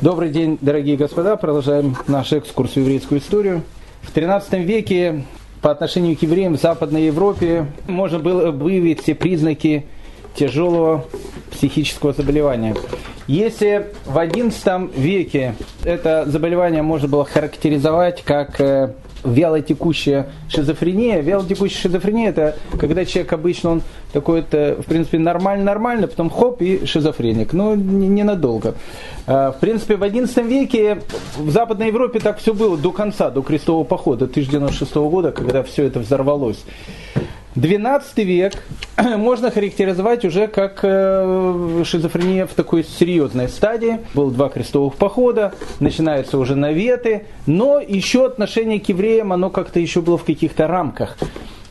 Добрый день, дорогие господа. Продолжаем наш экскурс в еврейскую историю. В XIII веке по отношению к евреям в Западной Европе можно было выявить все признаки тяжелого психического заболевания. Если в XI веке это заболевание можно было характеризовать как э, вялотекущая шизофрения. Вялотекущая шизофрения это когда человек обычно он такой это в принципе нормально-нормально, потом хоп и шизофреник. Но ненадолго. А, в принципе в XI веке в Западной Европе так все было до конца, до крестового похода 1096 года, когда все это взорвалось. 12 век можно характеризовать уже как э, шизофрения в такой серьезной стадии. Было два крестовых похода, начинаются уже наветы, но еще отношение к евреям, оно как-то еще было в каких-то рамках.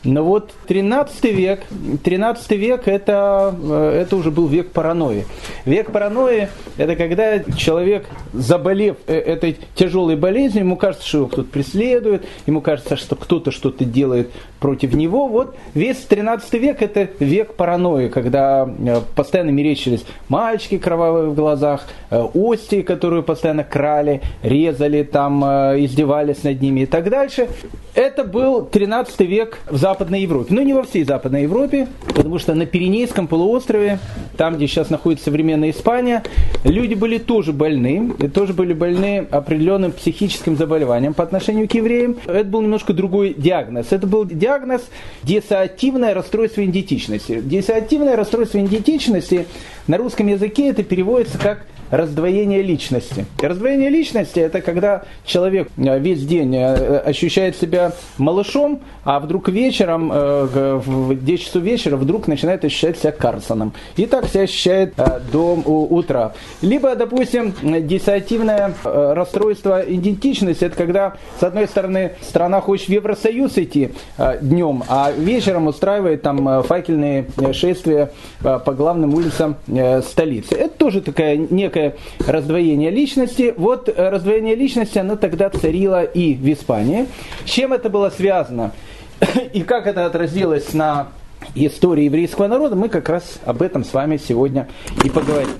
Но вот 13 век, 13 век это, э, это уже был век паранойи. Век паранойи это когда человек, заболев э, этой тяжелой болезнью, ему кажется, что его кто-то преследует, ему кажется, что кто-то что-то делает против него. Вот весь 13 век это век паранойи, когда э, постоянно мерещились мальчики кровавые в глазах, ости, которые постоянно крали, резали, там, издевались над ними и так дальше. Это был 13 век в Западной Европе. Ну, не во всей Западной Европе, потому что на Пиренейском полуострове, там, где сейчас находится современная Испания, люди были тоже больны, и тоже были больны определенным психическим заболеванием по отношению к евреям. Это был немножко другой диагноз. Это был диагноз диссоциативное расстройство идентичности. Диссоциативное расстройство идентичности на русском языке это переводится как раздвоение личности. И раздвоение личности это когда человек э, весь день э, ощущает себя малышом, а вдруг вечером, э, в 10 часов вечера, вдруг начинает ощущать себя Карлсоном. И так себя ощущает до утра. Либо, допустим, диссоциативное расстройство идентичности, это когда, с одной стороны, страна хочет в Евросоюз идти днем, а вечером устраивает там факельные шествия по главным улицам столицы. Это тоже такая некая некое раздвоение личности. Вот э, раздвоение личности, оно тогда царило и в Испании. С чем это было связано? И как это отразилось на истории еврейского народа, мы как раз об этом с вами сегодня и поговорим.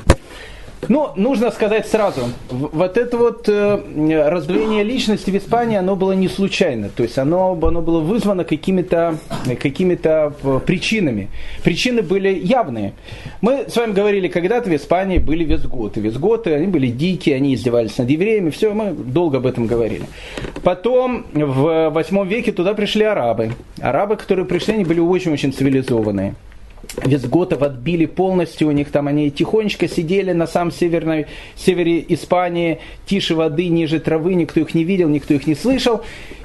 Ну, нужно сказать сразу, вот это вот э, раздвоение личности в Испании, оно было не случайно. То есть оно, оно было вызвано какими-то какими э, причинами. Причины были явные. Мы с вами говорили, когда-то в Испании были визготы. Визготы, они были дикие, они издевались над евреями. Все, мы долго об этом говорили. Потом в 8 веке туда пришли арабы. Арабы, которые пришли, они были очень-очень цивилизованные. Визготов отбили полностью, у них там они тихонечко сидели на самом северной, севере Испании, тише воды, ниже травы, никто их не видел, никто их не слышал.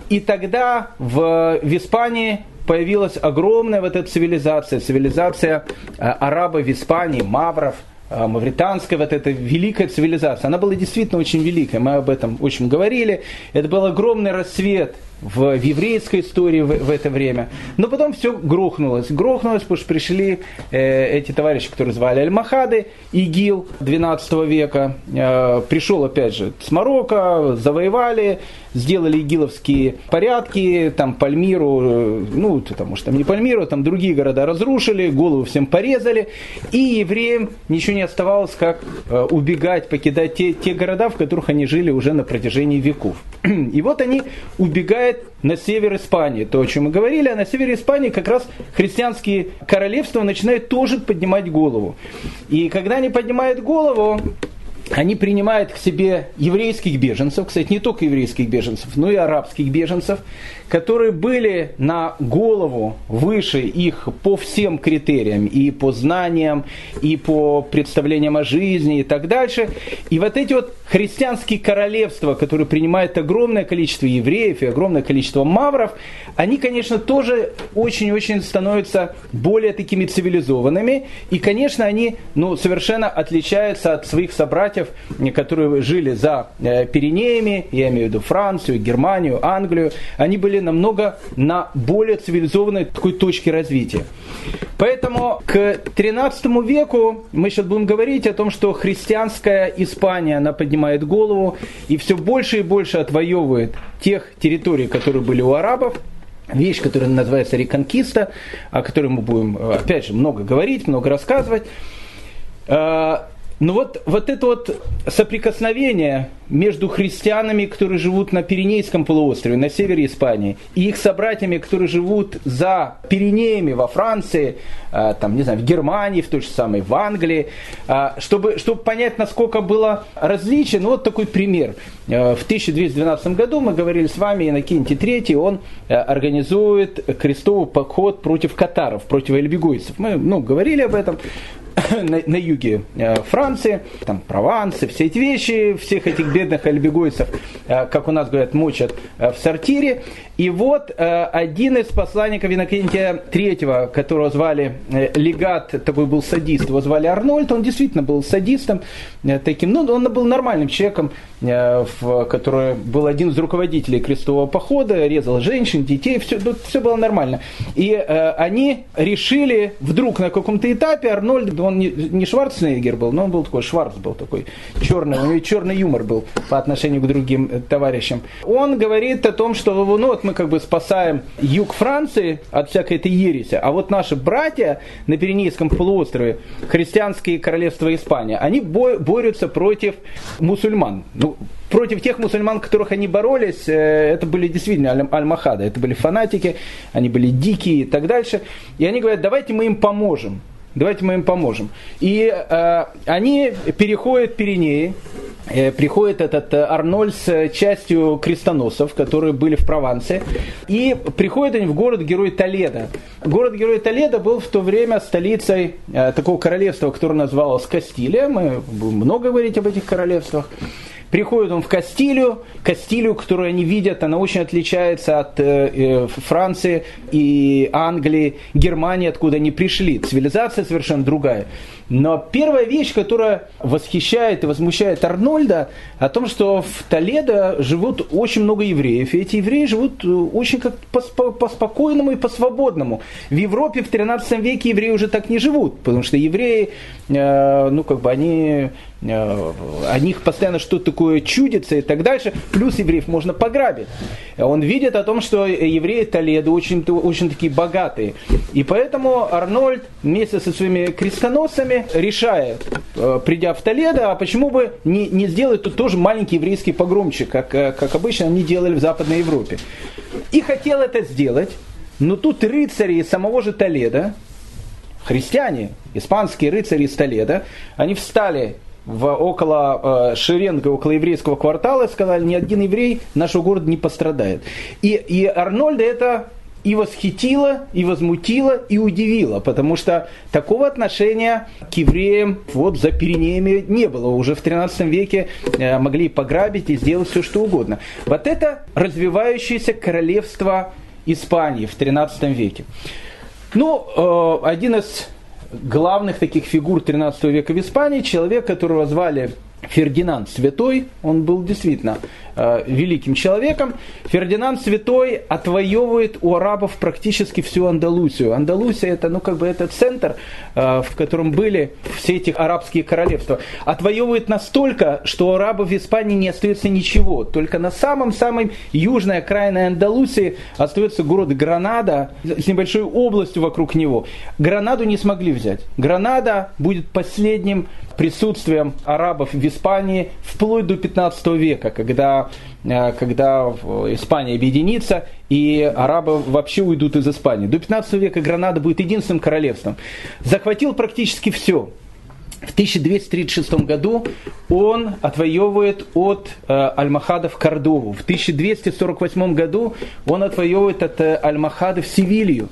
И тогда в, в Испании появилась огромная вот эта цивилизация, цивилизация э, арабов в Испании, мавров, э, мавританская вот эта великая цивилизация. Она была действительно очень великая, мы об этом очень говорили. Это был огромный рассвет в, в еврейской истории в, в это время. Но потом все грохнулось. Грохнулось, потому что пришли э, эти товарищи, которые звали Аль-Махады, ИГИЛ 12 века. Э, пришел, опять же, с Марокко, завоевали, сделали игиловские порядки, там Пальмиру, э, ну, потому что там не Пальмиру, там другие города разрушили, голову всем порезали. И евреям ничего не оставалось, как э, убегать, покидать те, те города, в которых они жили уже на протяжении веков. И вот они убегают попадает на север Испании, то, о чем мы говорили, а на севере Испании как раз христианские королевства начинают тоже поднимать голову. И когда они поднимают голову, они принимают к себе еврейских беженцев, кстати, не только еврейских беженцев, но и арабских беженцев, которые были на голову выше их по всем критериям, и по знаниям, и по представлениям о жизни и так дальше. И вот эти вот христианские королевства, которые принимают огромное количество евреев и огромное количество мавров, они, конечно, тоже очень-очень становятся более такими цивилизованными. И, конечно, они ну, совершенно отличаются от своих собратьев, которые жили за э, Пиренеями, я имею в виду Францию, Германию, Англию. Они были намного на более цивилизованной такой точке развития. Поэтому к 13 веку мы сейчас будем говорить о том, что христианская Испания, она поднимает голову и все больше и больше отвоевывает тех территорий, которые были у арабов, вещь, которая называется реконкиста, о которой мы будем, опять же, много говорить, много рассказывать. Э, Ну вот, вот это вот соприкосновение между христианами, которые живут на Пиренейском полуострове, на севере Испании, и их собратьями, которые живут за Пиренеями во Франции, а, там, не знаю, в Германии, в той же самой, в Англии, а, чтобы, чтобы понять, насколько было различие, ну вот такой пример. А, в 1212 году мы говорили с вами, Иннокентий III, он организует крестовый поход против катаров, против эльбегойцев. Мы ну, говорили об этом. на, на юге э, Франции, там Провансы, все эти вещи, всех этих бедных альбегойцев, э, как у нас говорят, мочат э, в сортире. И вот один из посланников Иннокентия III, которого звали легат, такой был садист, его звали Арнольд, он действительно был садистом таким, ну, он был нормальным человеком, который был один из руководителей крестового похода, резал женщин, детей, все, ну, все было нормально. И они решили вдруг на каком-то этапе, Арнольд, он не, не Шварценеггер был, но он был такой, Шварц был такой, черный, у него черный юмор был по отношению к другим э, товарищам. Он говорит о том, что ну вот мы как бы спасаем юг Франции от всякой этой ереси, а вот наши братья на Пиренейском полуострове, христианские королевства Испания, они бо- борются против мусульман. Ну, против тех мусульман, которых они боролись, э, это были действительно аль-Махады, это были фанатики, они были дикие и так дальше. И они говорят, давайте мы им поможем давайте мы им поможем. И э, они переходят Пиренеи, э, приходит этот э, Арнольд с частью крестоносов, которые были в Провансе, и приходят они в город-герой Толедо. Город-герой Толедо был в то время столицей э, такого королевства, которое называлось Кастилия. Мы будем много говорить об этих королевствах. Приходит он в Кастилию. Кастилию, которую они видят, она очень отличается от э, э, Франции и Англии, Германии, откуда они пришли. Цивилизация совершенно другая. Но первая вещь, которая восхищает и возмущает Арнольда, о том, что в Толедо живут очень много евреев. И эти евреи живут э, очень как по-спокойному и по-свободному. В Европе в 13 веке евреи уже так не живут, потому что евреи, э, ну как бы они о них постоянно что-то такое чудится и так дальше. Плюс евреев можно пограбить. Он видит о том, что евреи Толедо очень, очень такие богатые. И поэтому Арнольд вместе со своими крестоносцами решает, э, придя в Толедо, а почему бы не, не сделать тут тоже маленький еврейский погромчик, как, э, как обычно они делали в Западной Европе. И хотел это сделать, но тут рыцари из самого же Толеда, христиане, испанские рыцари из Толеда, они встали в, около э, шеренга, около еврейского квартала и сказали, ни один еврей нашего города не пострадает. И, и Арнольда это и восхитило, и возмутило, и удивило, потому что такого отношения к евреям вот за Пиренеями не было. Уже в 13 веке э, могли пограбить и сделать все, что угодно. Вот это развивающееся королевство Испании в 13 веке. Ну, э, один из главных таких фигур 13 века в Испании, человек, которого звали Фердинанд Святой, он был действительно э, великим человеком. Фердинанд Святой отвоевывает у арабов практически всю Андалусию. Андалусия это, ну, как бы это центр, э, в котором были все эти арабские королевства. Отвоевывает настолько, что у арабов в Испании не остается ничего. Только на самом-самом южной окраине Андалусии остается город Гранада с небольшой областью вокруг него. Гранаду не смогли взять. Гранада будет последним присутствием арабов в Испании вплоть до 15 века, когда, э, когда Испания объединится и арабы вообще уйдут из Испании. До 15 века Гранада будет единственным королевством. Захватил практически все. В 1236 году он отвоевывает от э, Альмахадов Кордову. В 1248 году он отвоевывает от э, Альмахадов Севилью.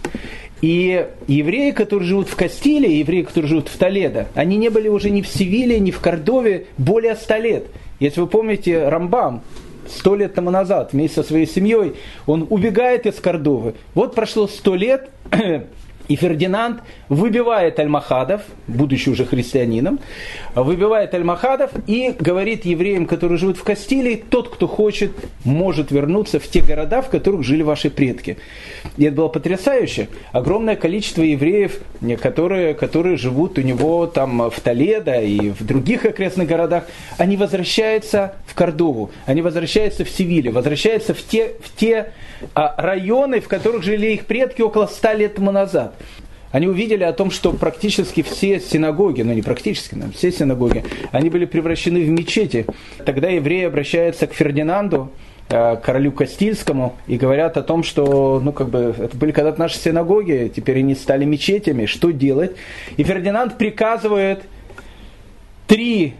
И евреи, которые живут в Кастиле, евреи, которые живут в Толедо, они не были уже ни в Севиле, ни в Кордове более ста лет. Если вы помните, Рамбам, сто лет тому назад, вместе со своей семьей, он убегает из Кордовы. Вот прошло сто лет, и Фердинанд выбивает Альмахадов, будучи уже христианином, выбивает Альмахадов и говорит евреям, которые живут в Кастилии, тот, кто хочет, может вернуться в те города, в которых жили ваши предки. И это было потрясающе. Огромное количество евреев, которые, которые живут у него там в Толедо и в других окрестных городах, они возвращаются в Кордову, они возвращаются в Севиле, возвращаются в те, в те а, районы, в которых жили их предки около ста лет тому назад. Они увидели о том, что практически все синагоги, ну не практически, но все синагоги, они были превращены в мечети. Тогда евреи обращаются к Фердинанду, э, королю Кастильскому и говорят о том, что ну, как бы, это были когда-то наши синагоги, теперь они стали мечетями, что делать? И Фердинанд приказывает три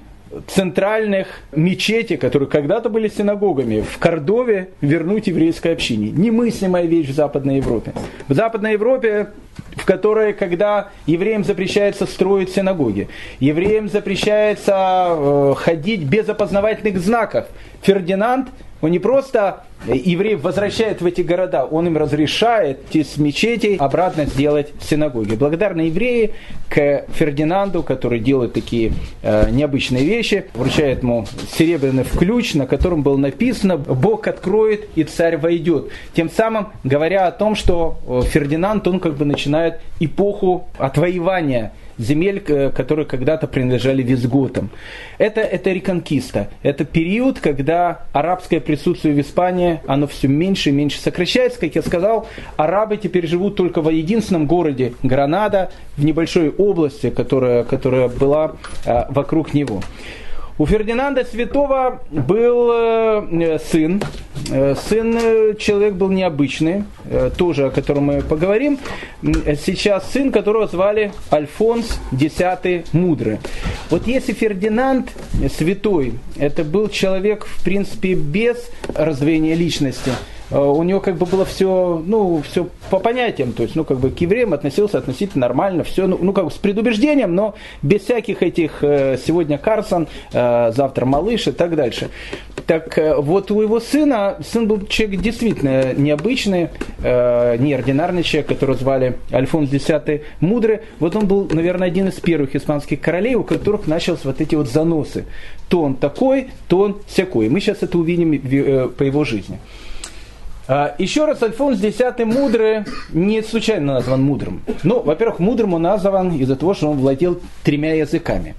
центральных мечети, которые когда-то были синагогами, в Кордове вернуть еврейской общине. Немыслимая вещь в Западной Европе. В Западной Европе, в которой, когда евреям запрещается строить синагоги, евреям запрещается э, ходить без опознавательных знаков, Фердинанд он не просто евреев возвращает в эти города, он им разрешает из мечетей обратно сделать синагоги. Благодарны евреи к Фердинанду, который делает такие э, необычные вещи, вручает ему серебряный ключ, на котором было написано «Бог откроет и царь войдет». Тем самым говоря о том, что э, Фердинанд, он как бы начинает эпоху отвоевания земель, которые когда-то принадлежали визготам. Это, это реконкиста. Это период, когда арабское присутствие в Испании, оно все меньше и меньше сокращается. Как я сказал, арабы теперь живут только в единственном городе Гранада, в небольшой области, которая, которая была э, вокруг него. У Фердинанда Святого был э, сын. Э, сын э, человек был необычный, тоже о котором мы поговорим. Сейчас сын, которого звали Альфонс X Мудрый. Вот если Фердинанд Святой, это был человек, в принципе, без развения личности – у него как бы было все, ну, все по понятиям, то есть, ну, как бы к евреям относился относительно нормально, все, ну, ну как бы с предубеждением, но без всяких этих э, сегодня Карсон, э, завтра малыш и так дальше. Так вот у его сына, сын был человек действительно необычный, неординарный человек, которого звали Альфонс X Мудрый. Вот он был, наверное, один из первых испанских королей, у которых начались вот эти вот заносы. То он такой, то он всякой. Мы сейчас это увидим по его жизни. А, еще раз, Альфонс X мудрый не случайно назван мудрым. Ну, во-первых, мудрым он назван из-за того, что он владел тремя языками.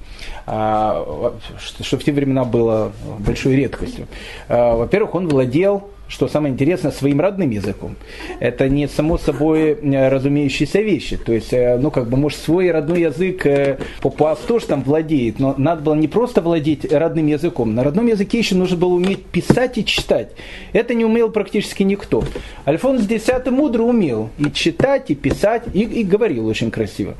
А, что в те времена было большой редкостью. А, во-первых, он владел что самое интересное, своим родным языком. Это не само собой э, разумеющиеся вещи. То есть, э, ну, как бы, может, свой родной язык э, Папуас тоже там владеет, но надо было не просто владеть родным языком. На родном языке еще нужно было уметь писать и читать. Это не умел практически никто. Альфонс X мудро умел и читать, и писать, и, и говорил очень красиво.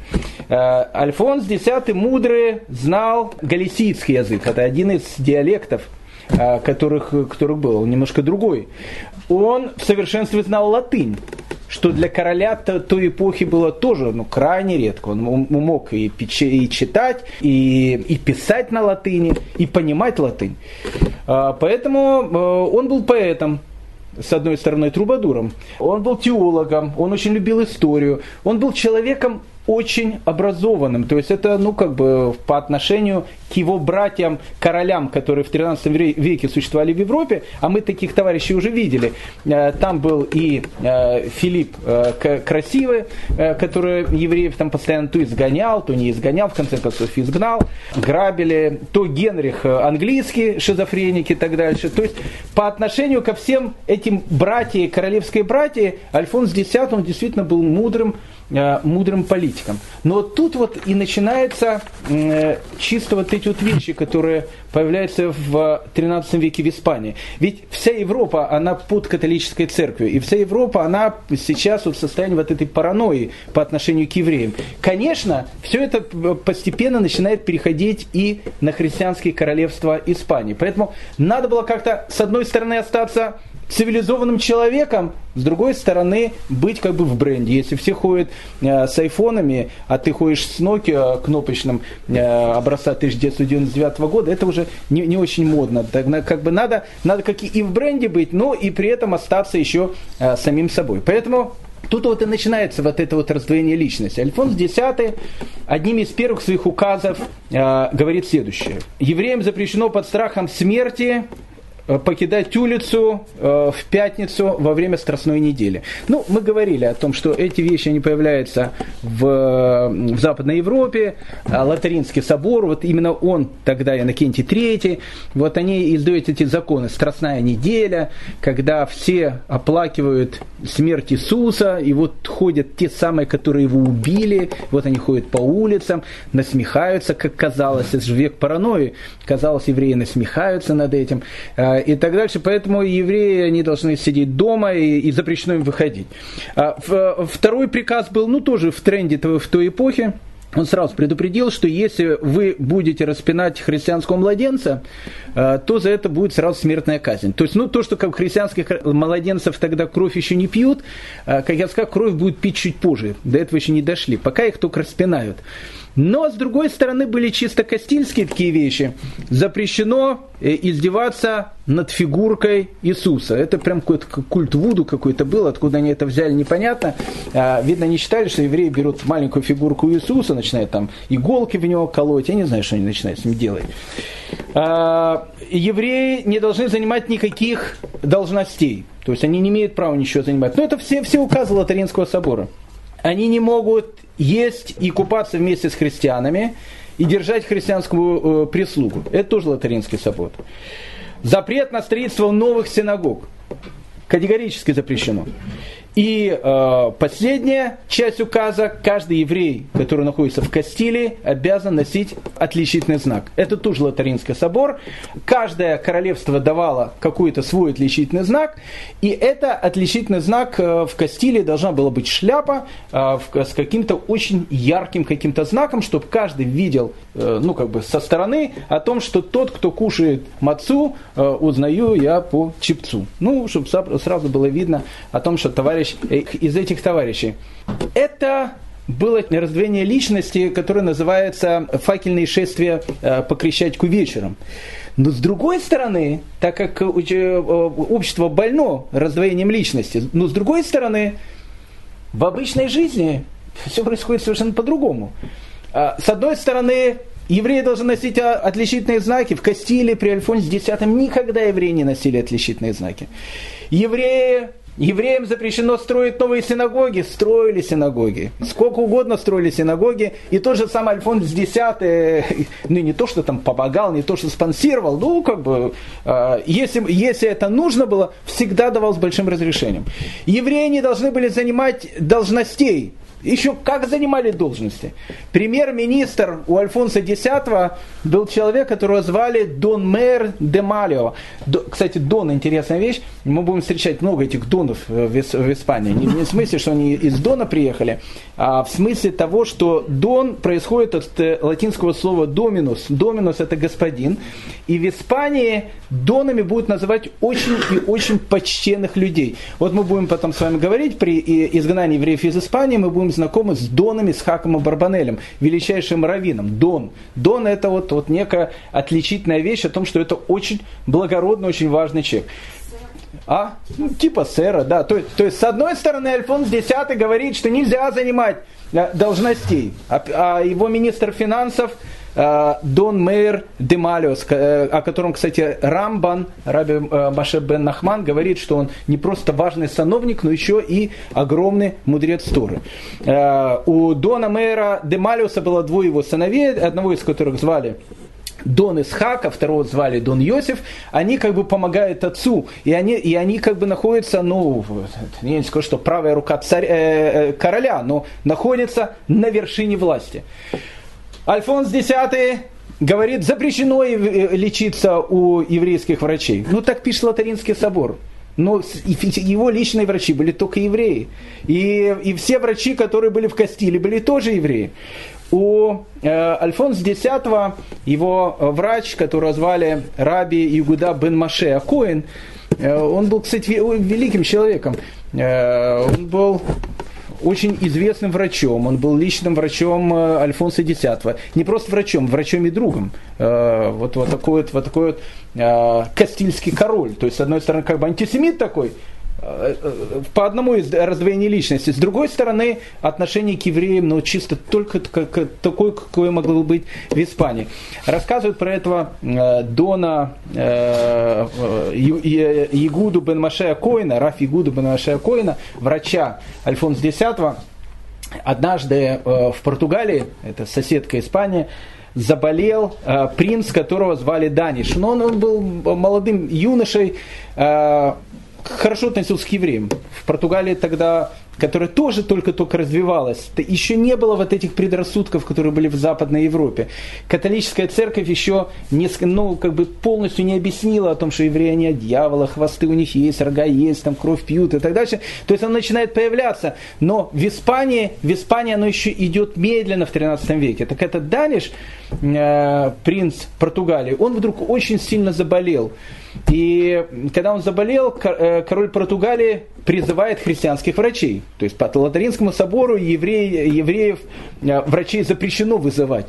Альфонс X мудрый знал галисийский язык. Это один из диалектов которых, которых был, он немножко другой. Он в совершенстве знал латынь, что для короля -то, той эпохи было тоже ну, крайне редко. Он мог и, и читать, и, и писать на латыни, и понимать латынь. А, поэтому э, он был поэтом, с одной стороны, трубадуром. Он был теологом, он очень любил историю, он был человеком очень образованным. То есть это, ну, как бы по отношению к его братьям, королям, которые в 13 веке существовали в Европе, а мы таких товарищей уже видели. Э, там был и э, Филипп э, Красивый, который евреев там постоянно то изгонял, то не изгонял, в конце концов изгнал, грабили, то Генрих английский, шизофреник и так дальше. То есть по отношению ко всем этим братьям, королевской братья, Альфонс X, он действительно был мудрым, мудрым политиком. Но тут вот и начинается чисто вот эти вот вещи, которые появляются в 13 веке в Испании. Ведь вся Европа, она под католической церковью. И вся Европа, она сейчас вот в состоянии вот этой паранойи по отношению к евреям. Конечно, все это постепенно начинает переходить и на христианские королевства Испании. Поэтому надо было как-то, с одной стороны, остаться цивилизованным человеком, с другой стороны, быть как бы в бренде. Если все ходят э, с айфонами, а ты ходишь с Nokia кнопочным э, образца 1999 года, это уже не, не очень модно. Так, как бы надо, надо как и в бренде быть, но и при этом остаться еще э, самим собой. Поэтому Тут вот и начинается вот это вот раздвоение личности. Альфонс X одним из первых своих указов э, говорит следующее. Евреям запрещено под страхом смерти покидать улицу э, в пятницу во время Страстной недели. Ну, мы говорили о том, что эти вещи, они появляются в, в Западной Европе, а Латеринский собор, вот именно он тогда, Иннокентий III, вот они издают эти законы, Страстная неделя, когда все оплакивают смерть Иисуса, и вот ходят те самые, которые его убили, вот они ходят по улицам, насмехаются, как казалось, это же век паранойи, казалось, евреи насмехаются над этим, э, и так дальше, поэтому евреи, они должны сидеть дома, и, и запрещено им выходить. А, второй приказ был, ну, тоже в тренде в той эпохе, он сразу предупредил, что если вы будете распинать христианского младенца, э, то за это будет сразу смертная казнь. То есть, ну, то, что как христианских младенцев тогда кровь еще не пьют, э, как я сказал, кровь будет пить чуть позже. До этого еще не дошли. Пока их только распинают. Но, с другой стороны, были чисто кастильские такие вещи. Запрещено э, издеваться над фигуркой Иисуса. Это прям какой-то культ Вуду какой-то был, откуда они это взяли, непонятно. А, видно, они считали, что евреи берут маленькую фигурку Иисуса, начинают там иголки в него колоть. Я не знаю, что они начинают с ним делать. А, евреи не должны занимать никаких должностей. То есть они не имеют права ничего занимать. Но это все, все указы Латаринского собора они не могут есть и купаться вместе с христианами и держать христианскую э, прислугу. Это тоже Латаринский собор. Запрет на строительство новых синагог. Категорически запрещено. И э, последняя часть указа, каждый еврей, который находится в Кастилии, обязан носить отличительный знак. Это тоже Латаринский собор. Каждое королевство давало какой-то свой отличительный знак, и это отличительный знак э, в Кастилии должна была быть шляпа э, с каким-то очень ярким каким-то знаком, чтобы каждый видел, э, ну как бы со стороны, о том, что тот, кто кушает мацу, э, узнаю я по чипцу. Ну, чтобы сразу было видно о том, что товарищ э, из этих товарищей. Это было раздвоение личности, которое называется «факельные шествия э, по Крещатику вечером». Но с другой стороны, так как э, общество больно раздвоением личности, но с другой стороны, в обычной жизни все происходит совершенно по-другому. А, с одной стороны, евреи должны носить а, отличительные знаки. В Кастиле при Альфонсе X никогда евреи не носили отличительные знаки. Евреи Евреям запрещено строить новые синагоги, строили синагоги. Сколько угодно строили синагоги. И тот же сам Альфонс X, ну не то, что там помогал, не то, что спонсировал, ну как бы, э, если, если это нужно было, всегда давал с большим разрешением. Евреи не должны были занимать должностей еще как занимали должности. Премьер-министр у Альфонса X был человек, которого звали Дон Мэр де Малио. Кстати, Дон интересная вещь. Мы будем встречать много этих Донов в, в Испании. Не, не в смысле, что они из Дона приехали, а в смысле того, что Дон происходит от э, латинского слова доминус. Доминус это господин. И в Испании Донами будут называть очень и очень почтенных людей. Вот мы будем потом с вами говорить, при изгнании евреев из Испании мы будем знакомы с Донами, с Хаком и Барбанелем, величайшим раввином. Дон. Дон это вот, вот некая отличительная вещь о том, что это очень благородный, очень важный человек. А? Ну, типа сэра, да. То, то есть, с одной стороны, Альфонс X говорит, что нельзя занимать э, должностей, а, а его министр финансов Дон Мейр Демалиос, э, о котором, кстати, Рамбан, Раби э, Маше бен Нахман, говорит, что он не просто важный сановник, но еще и огромный мудрец Торы. У Дона Мейра Демалиоса было двое его сыновей, одного из которых звали Дон Исхака, второго звали Дон Йосиф, они как бы помогают отцу, и они, и они как бы находятся, ну, я не скажу, что правая рука царь, э, короля, но находятся на вершине власти. Альфонс X говорит, запрещено лечиться у еврейских врачей. Ну так пишет Латаринский собор. Но его личные врачи были только евреи. И, и все врачи, которые были в Кастиле, были тоже евреи. У э, Альфонс X, его врач, которого звали Раби Игуда бен Маше Акоин, э, он был, кстати, великим человеком. Э, он был очень известным врачом. Он был личным врачом э, Альфонса X. Не просто врачом, врачом и другом. Э, вот, вот такой вот, вот такой вот э, Кастильский король. То есть, с одной стороны, как бы антисемит такой, по одному из раздвоений личности. С другой стороны, отношение к евреям, ну, чисто только как, такое, какое могло быть в Испании. Рассказывают про этого э, Дона э, э, Ягуду бен Машея Коина, Раф Ягуду бен Машея Коина, врача Альфонс X, однажды э, в Португалии, это соседка Испании, заболел э, принц, которого звали Даниш. Но он, он был молодым юношей, э, хорошо относился к евреям. В Португалии тогда которая тоже только-только развивалась. Еще не было вот этих предрассудков, которые были в Западной Европе. Католическая церковь еще не, ну, как бы полностью не объяснила о том, что евреи не от дьявола, хвосты у них есть, рога есть, там кровь пьют и так дальше. То есть она начинает появляться. Но в Испании, в Испании оно еще идет медленно в 13 веке. Так это Даниш, э, принц Португалии, он вдруг очень сильно заболел. И когда он заболел, э, король Португалии призывает христианских врачей. То есть по Латаринскому собору евреи, евреев, э, врачей запрещено вызывать.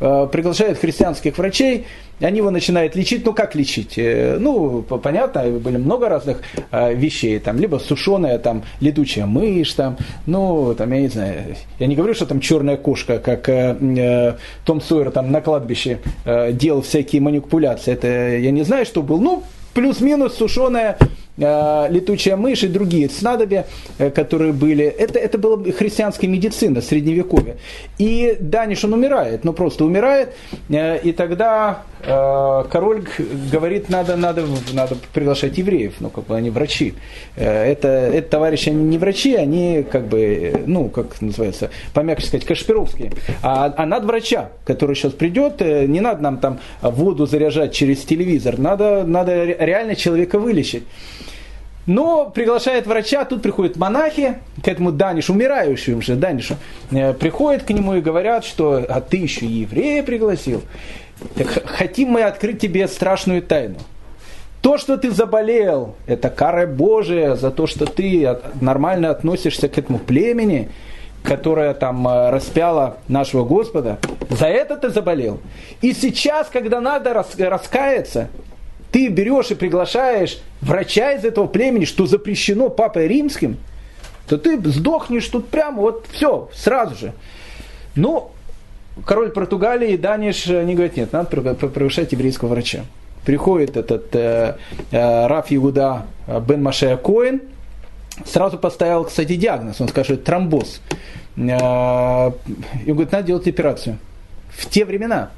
Э, приглашают христианских врачей, они его начинают лечить. Ну, как лечить? Ну, понятно, были много разных вещей. Там, либо сушеная там, летучая мышь, там, ну, там, я не знаю, я не говорю, что там черная кошка, как э, Том Сойер там на кладбище э, делал всякие манипуляции. Это я не знаю, что был. Ну, плюс-минус сушеная Э, летучая мышь и другие снадобья, э, которые были, это, это была христианская медицина средневековья. И Даниш, он умирает, ну просто умирает, э, и тогда король говорит, надо, надо, надо приглашать евреев, ну как бы они врачи. Это, это товарищи, они не врачи, они как бы, ну как называется, помягче сказать, кашпировские. А, а надо врача, который сейчас придет, не надо нам там воду заряжать через телевизор, надо, надо реально человека вылечить. Но приглашает врача, тут приходят монахи к этому Данишу, умирающему же Данишу, э, приходят к нему и говорят, что а ты еще и еврея пригласил. Так хотим мы открыть тебе страшную тайну. То, что ты заболел, это кара Божия за то, что ты нормально относишься к этому племени, которое там э, распяло нашего Господа. За это ты заболел. И сейчас, когда надо раскаяться, ты берешь и приглашаешь врача из этого племени, что запрещено папой римским, то ты сдохнешь тут прямо вот все, сразу же. Ну, король Португалии Даниш, они говорят, нет, надо приглашать еврейского врача. Приходит этот э, э, Раф Иуда э, Бен Машея Коин, сразу поставил, кстати, диагноз, он скажет тромбоз. Э, и говорит, надо делать операцию. В те времена,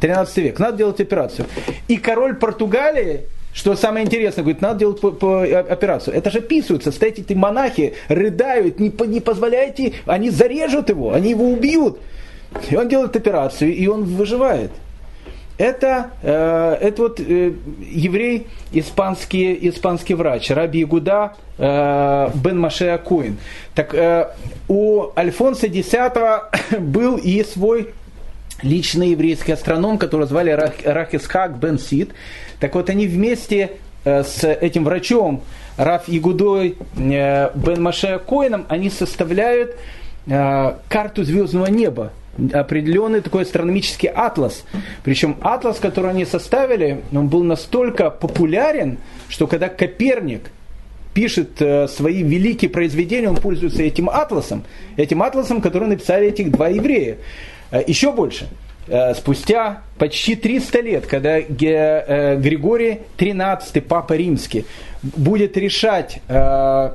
13 век, надо делать операцию. И король Португалии, что самое интересное, говорит, надо делать по, по операцию. Это же описывается, стоят эти монахи, рыдают, не, не позволяйте, они зарежут его, они его убьют. И он делает операцию, и он выживает. Это, э, это вот э, еврей, испанский, испанский врач, Раби Игуда э, Бен Маше Акуин. Так э, у Альфонса X был и свой личный еврейский астроном, которого звали Рахисхак Бен Сид. Так вот, они вместе э, с этим врачом, Раф Ягудой э, Бен Маше Коином, они составляют э, карту звездного неба определенный такой астрономический атлас. Причем атлас, который они составили, он был настолько популярен, что когда Коперник пишет свои великие произведения, он пользуется этим атласом, этим атласом, который написали этих два еврея. Э, еще больше. Э, спустя почти 300 лет, когда э, Григорий XIII, Папа Римский, будет решать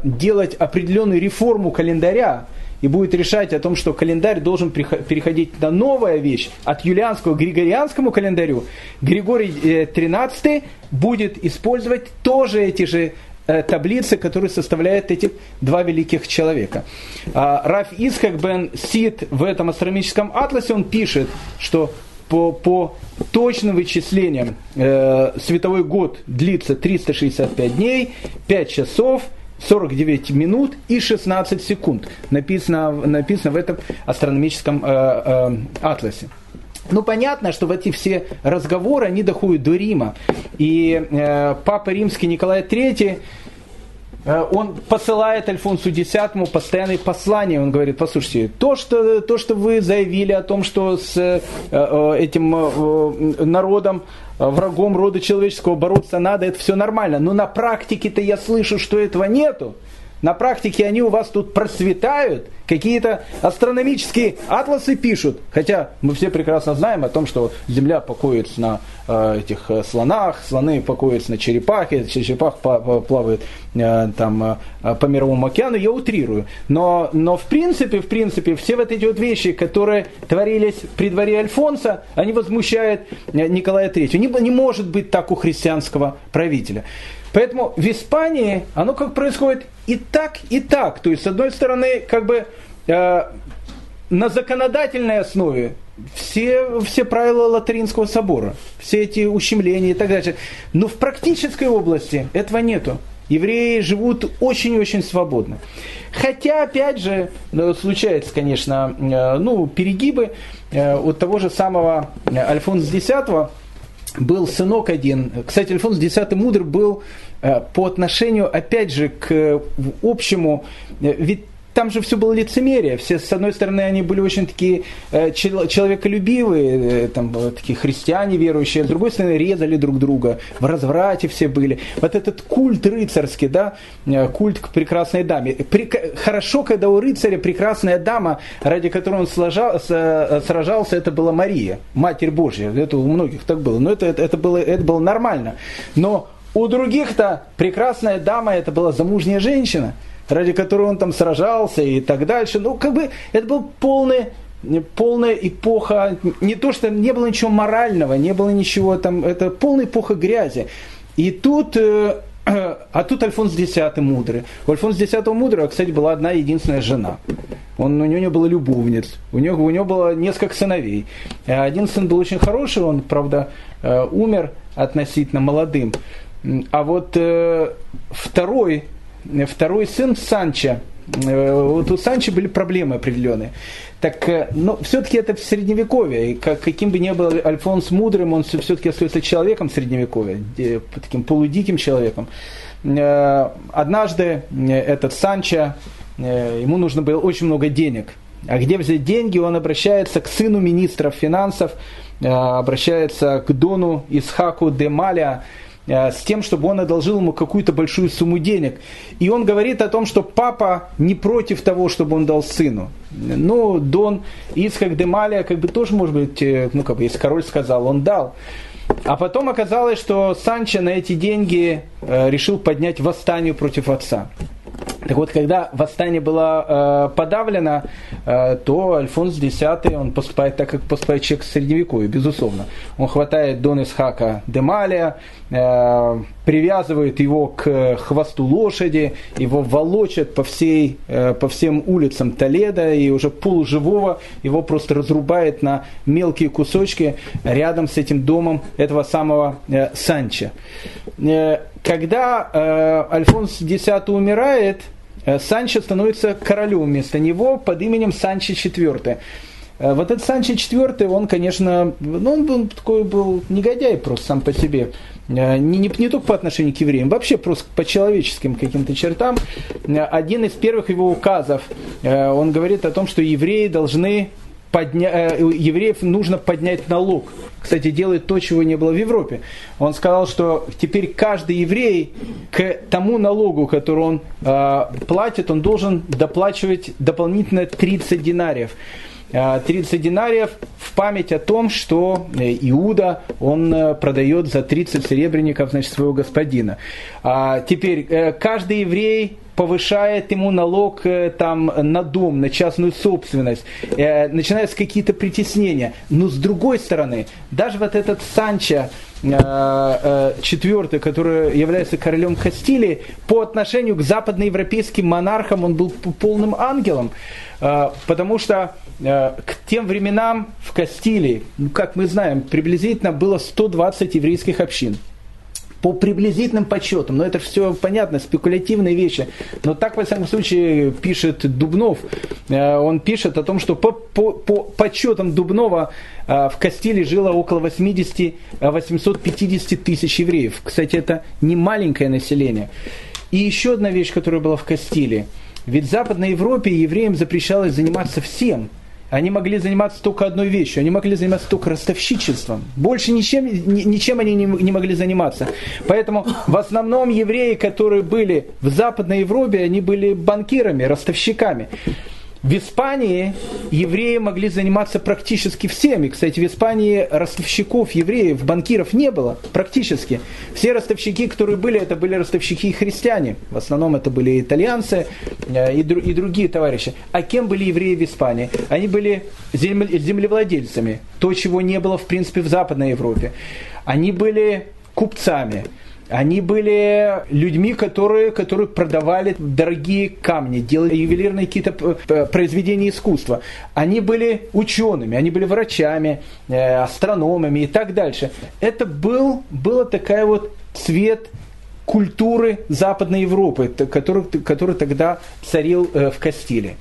делать определенную реформу календаря, и будет решать о том, что календарь должен переходить на новая вещь, от юлианского к григорианскому календарю, Григорий XIII будет использовать тоже эти же Э, таблицы, которые составляют эти два великих человека. А, Раф Исхак бен Сид в этом астрономическом атласе, он пишет, что по, по точным вычислениям э, световой год длится 365 дней, 5 часов, 49 минут и 16 секунд. Написано, написано в этом астрономическом э, э, атласе. Ну, понятно, что в эти все разговоры, они доходят до Рима. И э, Папа Римский Николай III он посылает Альфонсу X постоянные послания. Он говорит, послушайте, то что, то, что вы заявили о том, что с э, э, этим народом, врагом рода человеческого бороться надо, это все нормально. Но на практике-то я слышу, что этого нету. На практике они у вас тут процветают, какие-то астрономические атласы пишут. Хотя мы все прекрасно знаем о том, что Земля покоится на э, этих э, слонах, слоны покоятся на черепахе, черепах плавает э, там, э, по мировому океану, я утрирую. Но, но в принципе, в принципе, все вот эти вот вещи, которые творились при дворе Альфонса, они возмущают э, Николая III. Не, не может быть так у христианского правителя. Поэтому в Испании оно как происходит и так, и так. То есть, с одной стороны, как бы э, на законодательной основе все, все правила Латеринского собора, все эти ущемления и так далее. Но в практической области этого нету. Евреи живут очень-очень свободно. Хотя, опять же, ну, случается, конечно, э, ну, перегибы э, от того же самого Альфонса X, был сынок один. Кстати, Альфонс X мудр был э, по отношению, опять же, к общему, э, ведь там же все было лицемерие. Все, с одной стороны, они были очень такие э, человеколюбивые, э, там, такие христиане верующие, а с другой стороны, резали друг друга, в разврате все были. Вот этот культ рыцарский, да, э, культ к прекрасной даме. При, хорошо, когда у рыцаря прекрасная дама, ради которой он сложал, с, сражался, это была Мария, Матерь Божья. Это у многих так было. Но это, это, это, было, это было нормально. Но у других-то прекрасная дама, это была замужняя женщина – ради которой он там сражался и так дальше. Ну, как бы это был полный полная эпоха, не то, что не было ничего морального, не было ничего там, это полная эпоха грязи. И тут, э, а тут Альфонс X мудрый. У Альфонса X мудрого, кстати, была одна единственная жена. Он, у него не было любовниц, у него, у него было несколько сыновей. Э, один сын был очень хороший, он, правда, э, умер относительно молодым. А вот второй второй сын Санча. Э, вот у Санча были проблемы определенные. Так, э, но все-таки это в средневековье. И как, каким бы ни был Альфонс мудрым, он все-таки остается человеком средневековья, таким полудиким человеком. Э, однажды этот Санча, ему нужно было очень много денег. А где взять деньги, он обращается к сыну министра финансов, обращается к Дону Исхаку де Маля, Э, с тем, чтобы он одолжил ему какую-то большую сумму денег. И он говорит о том, что папа не против того, чтобы он дал сыну. Ну, Дон Исхак Демалия, как бы тоже, может быть, э, ну, как бы, если король сказал, он дал. А потом оказалось, что Санчо на эти деньги э, решил поднять восстание против отца. Так вот, когда восстание было э, подавлено, э, то Альфонс X, он поступает так, как поступает человек средневековье, безусловно. Он хватает Дон Исхака Демалия, э, привязывает его к хвосту лошади, его волочат по, всей, э, по всем улицам Толеда, и уже полуживого его просто разрубает на мелкие кусочки рядом с этим домом этого самого э, Санча. Когда Альфонс X умирает, Санчо становится королем вместо него под именем Санчо IV. Вот этот Санчо IV, он, конечно, ну, он был такой был негодяй просто сам по себе. Э, не, не, не только по отношению к евреям, вообще просто по человеческим каким-то чертам. Э, один из первых его указов, он говорит о том, что евреи должны подня... евреев нужно поднять налог. Кстати, делает то, чего не было в Европе. Он сказал, что теперь каждый еврей к тому налогу, который он э, платит, он должен доплачивать дополнительно 30 динариев. 30 динариев в память о том, что э, Иуда, он э, продает за 30 серебряников значит, своего господина. А теперь, э, каждый еврей повышает ему налог там, на дом, на частную собственность, э, начинаются какие-то притеснения. Но с другой стороны, даже вот этот Санчо, четвертый, который является королем Кастилии, по отношению к западноевропейским монархам он был полным ангелом, потому что Э, к тем временам в Кастилии, ну, как мы знаем, приблизительно было 120 еврейских общин. По приблизительным подсчетам, но это все понятно, спекулятивные вещи. Но так, во всяком случае, пишет Дубнов. Э, он пишет о том, что по, по, по подсчетам Дубнова э, в Кастилии жило около 80-850 тысяч евреев. Кстати, это не маленькое население. И еще одна вещь, которая была в Кастилии. Ведь в Западной Европе евреям запрещалось заниматься всем. Они могли заниматься только одной вещью. Они могли заниматься только ростовщичеством. Больше ничем, ничем они не могли заниматься. Поэтому в основном евреи, которые были в Западной Европе, они были банкирами, ростовщиками. В Испании евреи могли заниматься практически всеми. Кстати, в Испании ростовщиков, евреев, банкиров не было практически. Все ростовщики, которые были, это были ростовщики и христиане. В основном это были итальянцы э, и, и другие товарищи. А кем были евреи в Испании? Они были землевладельцами. То, чего не было, в принципе, в Западной Европе. Они были купцами. Они были людьми, которые, которые продавали дорогие камни, делали ювелирные какие-то э, произведения искусства. Они были учеными, они были врачами, э, астрономами и так дальше. Это был, была такая вот цвет культуры Западной Европы, который, который тогда царил э, в Кастилии.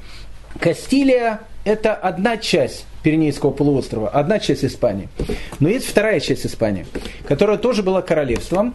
Кастилия – это одна часть Пиренейского полуострова, одна часть Испании. Но есть вторая часть Испании, которая тоже была королевством.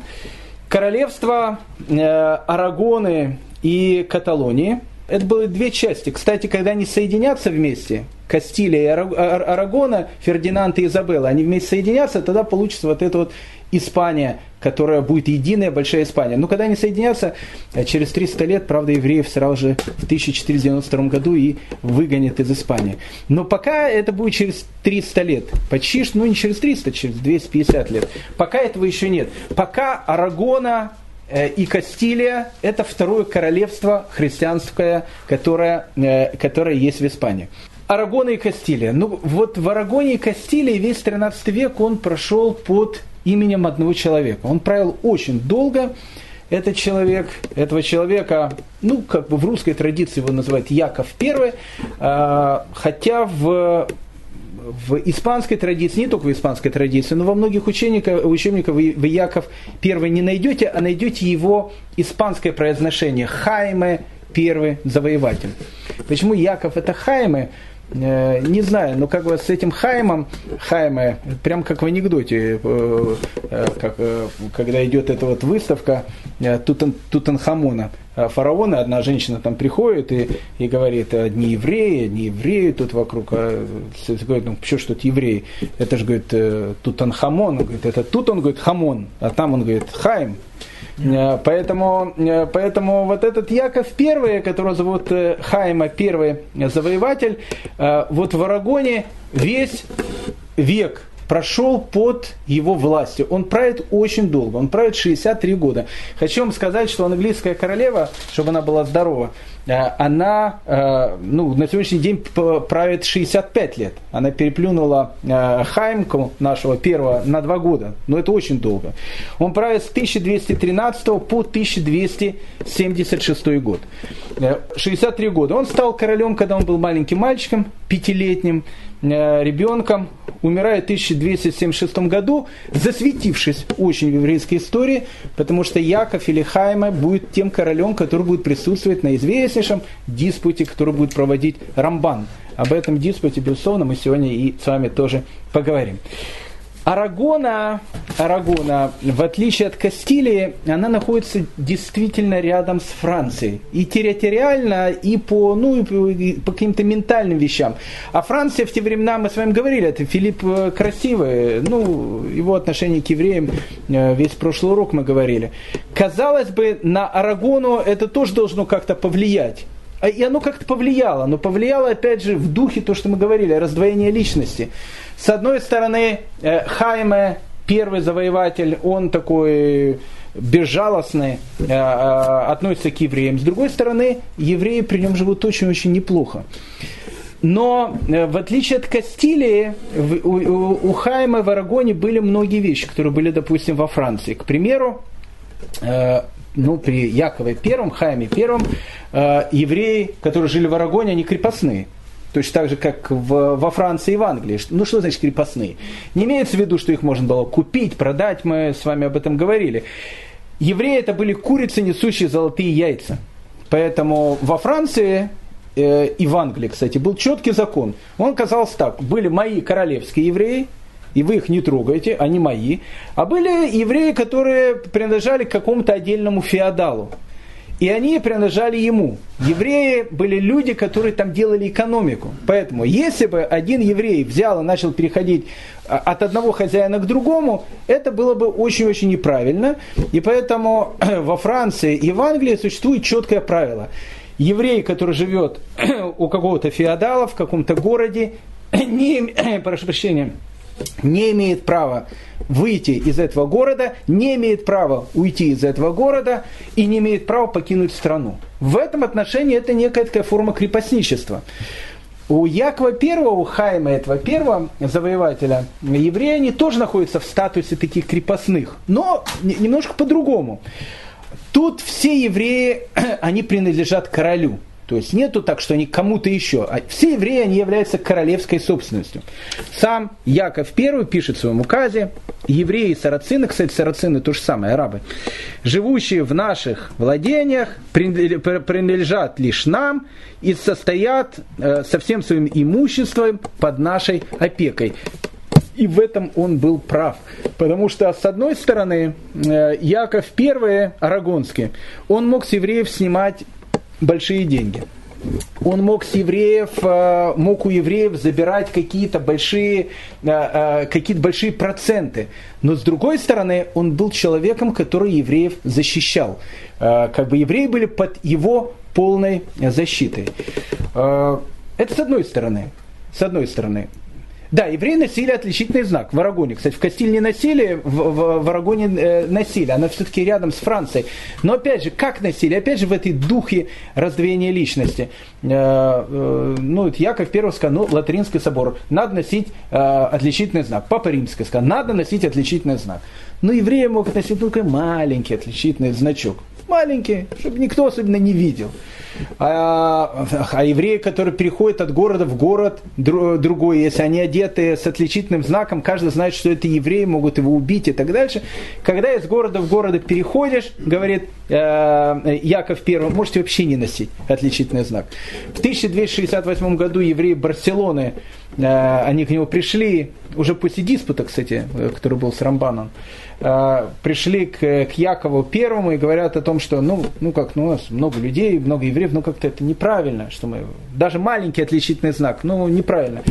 Королевство э, Арагоны и Каталонии – это были две части. Кстати, когда они соединятся вместе, Кастилия и Арагона, Фердинанд и Изабелла, они вместе соединятся, тогда получится вот эта вот Испания, которая будет единая большая Испания. Но когда они соединятся, э, через 300 лет, правда, евреев сразу же в 1492 году и выгонят из Испании. Но пока это будет через 300 лет. Почти, ну не через 300, через 250 лет. Пока этого еще нет. Пока Арагона э, и Кастилия – это второе королевство христианское, которое, э, которое есть в Испании. Арагона и Кастилия. Ну вот в Арагоне и Кастилии весь 13 век он прошел под именем одного человека. Он правил очень долго. Этот человек, этого человека, ну, как бы в русской традиции его называют Яков I, а, хотя в в испанской традиции, не только в испанской традиции, но во многих учебниках, учебниках вы, Яков I не найдете, а найдете его испанское произношение. Хайме первый завоеватель. Почему Яков это Хайме? Э, не знаю, но как бы с этим Хаймом, Хайме, прям как в анекдоте, э, э, как, когда идет эта вот выставка Тутан, Тутанхамона, фараона, одна женщина там приходит и, и говорит, одни евреи, одни евреи тут вокруг, а, говорит, ну что ж тут евреи, это же, говорит, Тутанхамон, он говорит, это тут? Он говорит Хамон, а там он говорит Хайм, поэтому, э, поэтому вот этот Яков первый, которого зовут э, Хайма первый завоеватель, вот в Арагоне весь век прошел под его властью. Он правит очень долго, он правит 63 года. Хочу вам сказать, что английская королева, чтобы она была здорова, Э, она э, ну, на сегодняшний день правит 65 лет. Она переплюнула э, Хаймку нашего первого на два года. Но это очень долго. Он правит с 1213 по 1276 год. 63 года. Он стал королем, когда он был маленьким мальчиком, пятилетним ребенком, умирает в 1276 году, засветившись очень в еврейской истории, потому что Яков или Хайма будет тем королем, который будет присутствовать на известном интереснейшем диспуте, который будет проводить Рамбан. Об этом диспуте, безусловно, мы сегодня и с вами тоже поговорим. Арагона, Арагона, в отличие от Кастилии, она находится действительно рядом с Францией. И территориально, и по, ну, и по каким-то ментальным вещам. А Франция в те времена, мы с вами говорили, это Филипп э, Красивый, ну, его отношение к евреям, э, весь прошлый урок мы говорили. Казалось бы, на Арагону это тоже должно как-то повлиять. А, и оно как-то повлияло, но повлияло, опять же, в духе то, что мы говорили, раздвоение личности. С одной стороны, э, Хайме, первый завоеватель, он такой безжалостный, э, э, относится к евреям. С другой стороны, евреи при нем живут очень-очень неплохо. Но в отличие от Кастилии, у, Хайма в Арагоне были многие вещи, которые были, допустим, во Франции. К примеру, ну, при Якове Первом, Хайме Первом, евреи, которые жили в Арагоне, они крепостные. Точно так же, как в, во Франции и в Англии. Ну, что значит крепостные? Не имеется в виду, что их можно было купить, продать, мы с вами об этом говорили. Евреи это были курицы, несущие золотые яйца. Поэтому во Франции э, и в Англии, кстати, был четкий закон. Он казался так. Были мои королевские евреи, и вы их не трогаете, они мои. А были евреи, которые принадлежали к какому-то отдельному феодалу. И они принадлежали ему. Евреи были люди, которые там делали экономику. Поэтому, если бы один еврей взял и начал переходить а, от одного хозяина к другому, это было бы очень-очень неправильно. И поэтому во Франции и в Англии существует четкое правило. Еврей, который живет у какого-то феодала в каком-то городе, не, прошу прощения, не имеет права выйти из этого города, не имеет права уйти из этого города и не имеет права покинуть страну. В этом отношении это некая такая форма крепостничества. У Якова первого, у Хайма этого первого завоевателя, евреи, они тоже находятся в статусе таких крепостных, но немножко по-другому. Тут все евреи, они принадлежат королю. То есть нету так, что они кому-то еще. А все евреи, они являются королевской собственностью. Сам Яков I пишет в своем указе, евреи и сарацины, кстати, сарацины то же самое, арабы, живущие в наших владениях, принадлежат лишь нам и состоят э, со всем своим имуществом под нашей опекой. И в этом он был прав. Потому что, с одной стороны, э, Яков I, Арагонский, он мог с евреев снимать большие деньги. Он мог с евреев, э, мог у евреев забирать какие-то большие, э, э, какие-то большие проценты. Но с другой стороны, он был человеком, который евреев защищал. Как бы евреи были под его полной защитой. Это с одной стороны. С одной стороны. Да, евреи носили отличительный знак в Арагоне. Кстати, в Кастиль не носили, в, в, в Арагоне э, носили. Она все-таки рядом с Францией. Но опять же, как носили? Опять же, в этой духе раздвоения личности. Э, э, ну, Яков Первый сказал, ну, Латринский собор, надо носить э, отличительный знак. Папа Римский сказал, надо носить отличительный знак. Но евреи могут носить только маленький отличительный значок. Маленький, чтобы никто особенно не видел. А, а евреи, которые переходят от города в город другой, если они одеты с отличительным знаком, каждый знает, что это евреи, могут его убить и так дальше. Когда из города в город переходишь, говорит э, Яков I, можете вообще не носить отличительный знак. В 1268 году евреи Барселоны, э, они к нему пришли, уже после диспута, кстати, э, который был с Рамбаном, Э, пришли к, к Якову Первому и говорят о том, что ну, ну как, ну, у нас много людей, много евреев, ну как-то это неправильно, что мы, даже маленький отличительный знак, ну неправильно.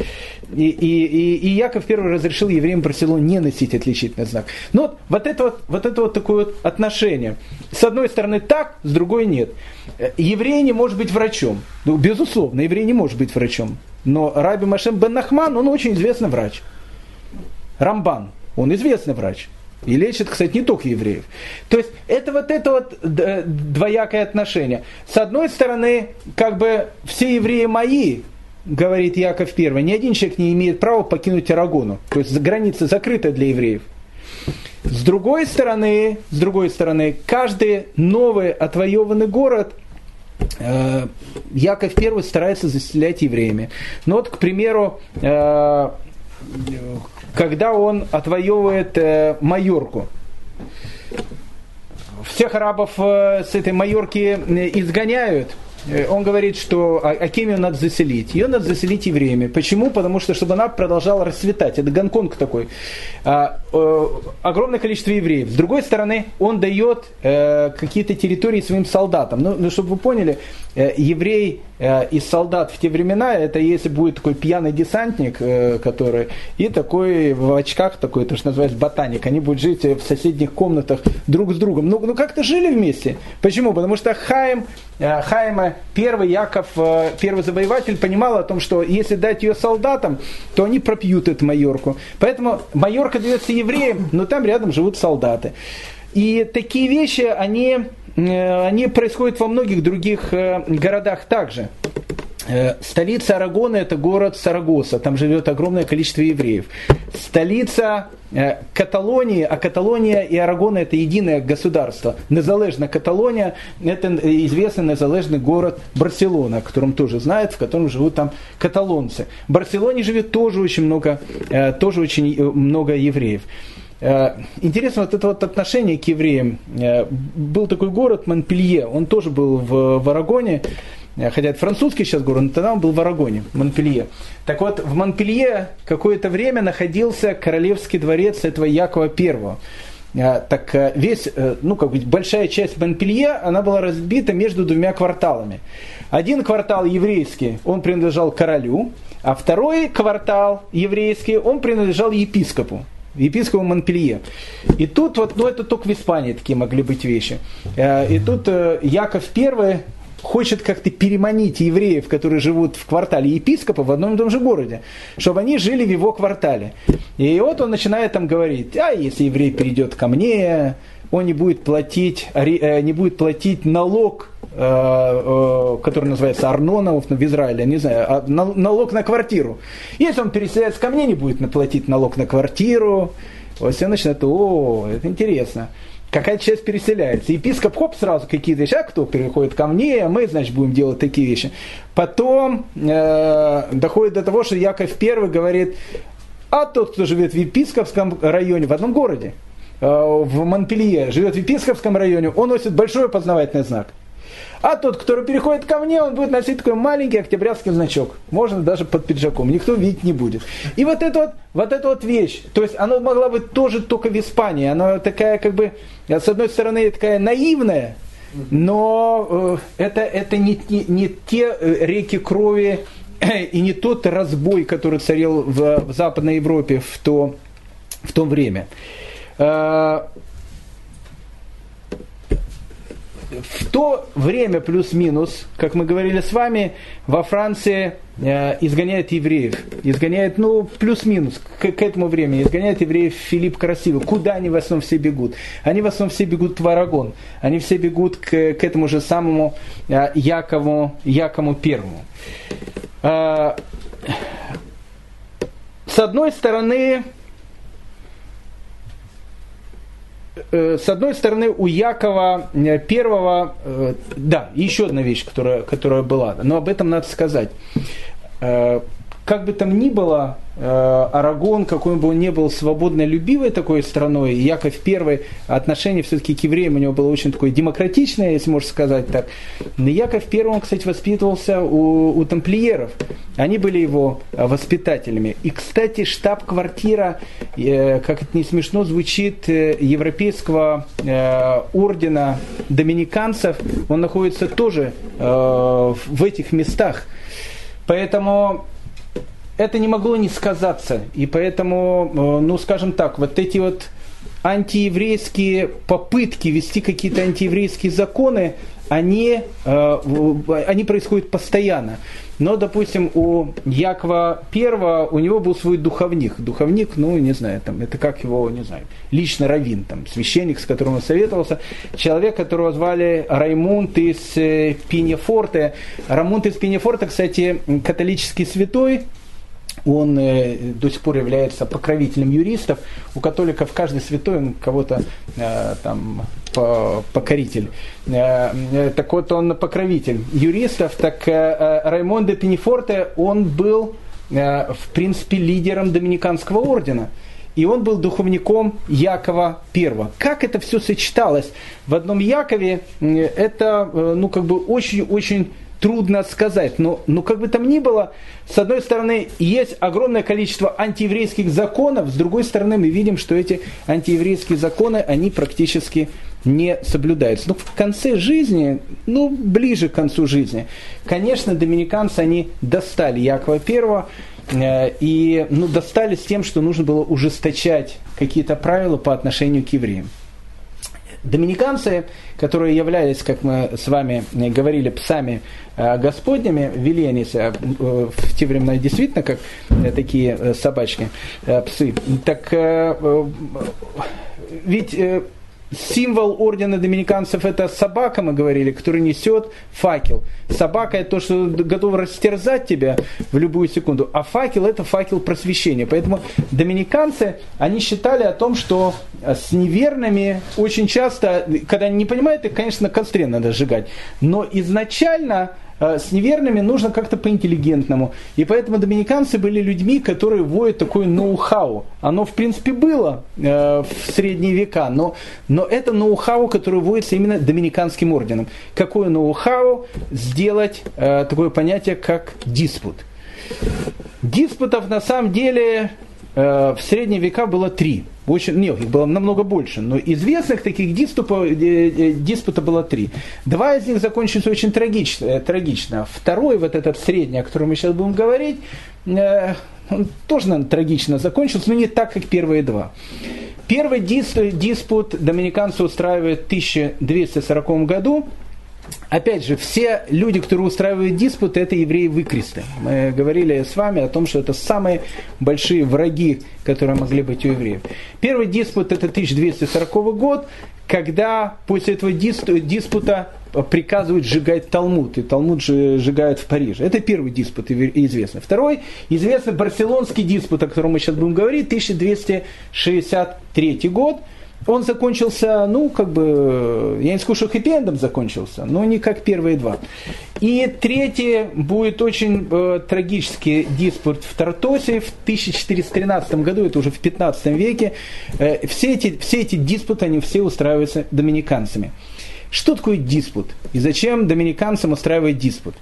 И, и, и, и Яков Первый разрешил евреям Барселоны не носить отличительный знак. Ну вот, вот это вот, вот это вот такое вот отношение. С одной стороны так, с другой нет. Э, еврей не может быть врачом. Ну, безусловно, еврей не может быть врачом. Но Раби Машем бен Нахман, он очень известный врач. Рамбан, он известный врач. И лечит, кстати, не только евреев. То есть это вот это вот двоякое отношение. С одной стороны, как бы все евреи мои, говорит Яков I, ни один человек не имеет права покинуть Арагону. То есть граница закрыта для евреев. С другой стороны, с другой стороны, каждый новый отвоеванный город э, Яков I старается заселять евреями. Ну вот, к примеру, э, когда он отвоевывает э, Майорку. Всех арабов э, с этой Майорки э, изгоняют – Э, он говорит, что а, а кем ее надо заселить? Ее надо заселить евреями. Почему? Потому что, чтобы она продолжала расцветать. Это Гонконг такой. А, огромное количество евреев. С другой стороны, он дает э, какие-то территории своим солдатам. Ну, ну чтобы вы поняли, э, еврей э, и солдат в те времена, это если будет такой пьяный десантник, э, который, и такой в очках, такой, то, что называется, ботаник. Они будут жить в соседних комнатах друг с другом. Ну, ну как-то жили вместе. Почему? Потому что Хаим, э, Хайма первый Яков, э, первый завоеватель, понимал о том, что если дать ее солдатам, то они пропьют эту майорку. Поэтому майорка дается евреям, но там рядом живут солдаты. И такие вещи, они, э, они происходят во многих других э, городах также. Э, столица Арагона это город Сарагоса, там живет огромное количество евреев. Столица э, Каталонии, а Каталония и Арагона это единое государство. Незалежная Каталония это известный незалежный город Барселона, о котором тоже знают, в котором живут там каталонцы. В Барселоне живет тоже очень много, э, тоже очень много евреев. Интересно вот это вот отношение к евреям. Был такой город Монпелье, он тоже был в, в Арагоне. Э, хотя это французский сейчас город, но тогда он был в Арагоне, Монпелье. Так вот, в Монпелье какое-то время находился королевский дворец этого Якова I. так весь, ну как бы большая часть Монпелье, она была разбита между двумя кварталами. Один квартал еврейский, он принадлежал королю, а второй квартал еврейский, он принадлежал епископу епископу Монпелье. И тут вот, ну это только в Испании такие могли быть вещи. И тут Яков I хочет как-то переманить евреев, которые живут в квартале епископа в одном и том же городе, чтобы они жили в его квартале. И вот он начинает там говорить, а если еврей перейдет ко мне, он не будет платить, э, не будет платить налог, э, э, который называется Арнона в Израиле, не знаю, а налог на квартиру. Если он переселяется ко мне, не будет платить налог на квартиру. Вот все начинают, о, это интересно какая-то часть переселяется. Епископ, хоп, сразу какие-то вещи, а кто переходит ко мне, мы, значит, будем делать такие вещи. Потом э, доходит до того, что Яков I говорит, а тот, кто живет в епископском районе, в одном городе, в Монпелье, живет в епископском районе, он носит большой опознавательный знак – а тот, который переходит ко мне, он будет носить такой маленький октябрьский значок. Можно даже под пиджаком. Никто видеть не будет. И вот эта вот, вот эта вот вещь, то есть она могла быть тоже только в Испании. Она такая как бы, с одной стороны, такая наивная, но э, это, это не, не, не те э, реки крови и не тот разбой, который царил в, в Западной Европе в то, в то время. Э, в то время плюс-минус, как мы говорили с вами, во Франции э, изгоняют евреев. Изгоняют, ну, плюс-минус к, к этому времени. Изгоняют евреев Филипп Красивый. Куда они в основном все бегут? Они в основном все бегут в Арагон. Они все бегут к, к этому же самому э, Якову, Якову Первому. Э, с одной стороны, Э, с одной стороны, у Якова э, первого, э, да, еще одна вещь, которая, которая была, но об этом надо сказать. Как бы там ни было, Э, Арагон, какой бы он ни был свободно любивой такой страной, Яков I, отношение все-таки к евреям у него было очень такое демократичное, если можно сказать так. Но Яков I, он, кстати, воспитывался у, у тамплиеров. Они были его воспитателями. И, кстати, штаб-квартира, э, как это не смешно звучит, э, Европейского ордена доминиканцев, он находится тоже в этих местах. Поэтому это не могло не сказаться. И поэтому, э, ну, скажем так, вот эти вот антиеврейские попытки вести какие-то антиеврейские законы, они, э, они происходят постоянно. Но, допустим, у Якова Первого у него был свой духовник. Духовник, ну, не знаю, там, это как его, не знаю, лично раввин, там, священник, с которым он советовался. Человек, которого звали Раймунд из э, Пиньефорте. Раймунд из Пиньефорте, кстати, католический святой, он э, до сих пор является покровителем юристов. У католиков каждый святой, он кого-то э, там покоритель. Э, так вот, он покровитель юристов. Так Раймондо Пенефорте, он был, в принципе, лидером Доминиканского ордена. И он был духовником Якова I. Как это все сочеталось в одном Якове, это, ну, как бы очень-очень трудно сказать. Но, но как бы там ни было, с одной стороны, есть огромное количество антиеврейских законов, с другой стороны, мы видим, что эти антиеврейские законы, они практически не соблюдаются. Но в конце жизни, ну, ближе к концу жизни, конечно, доминиканцы, они достали Якова Первого, э, и ну, достали с тем, что нужно было ужесточать какие-то правила по отношению к евреям. Доминиканцы, которые являлись, как мы с вами говорили, псами э, господнями, вели они э, в те времена действительно как э, такие собачки, псы. Так ведь Символ ордена доминиканцев это собака, мы говорили, которая несет факел. Собака это то, что готова растерзать тебя в любую секунду, а факел это факел просвещения. Поэтому доминиканцы, они считали о том, что с неверными очень часто, когда они не понимают, их, конечно, на костре надо сжигать. Но изначально с неверными нужно как-то по-интеллигентному. И поэтому доминиканцы были людьми, которые вводят такое ноу-хау. Оно, в принципе, было э, в средние века, но, но это ноу-хау, которое вводится именно доминиканским орденом. Какое ноу-хау? Сделать э, такое понятие, как диспут. Диспутов на самом деле в средние века было три. Очень, нет, их было намного больше, но известных таких диспутов, диспута было три. Два из них закончились очень трагично. трагично. Второй, вот этот средний, о котором мы сейчас будем говорить, он тоже, наверное, трагично закончился, но не так, как первые два. Первый диспут доминиканцы устраивают в 1240 году. Опять же, все люди, которые устраивают диспут, это евреи выкресты. Мы говорили с вами о том, что это самые большие враги, которые могли быть у евреев. Первый диспут это 1240 год, когда после этого диспута приказывают сжигать Талмуд, и Талмуд сжигают в Париже. Это первый диспут известный. Второй известный барселонский диспут, о котором мы сейчас будем говорить, 1263 год. Он закончился, ну, как бы, я не скажу, что хэппи закончился, но не как первые два. И третий будет очень э, трагический диспут в Тартосе в 1413 году, это уже в 15 веке. Э, все, эти, все эти диспуты, они все устраиваются доминиканцами. Что такое диспут? И зачем доминиканцам устраивать диспут?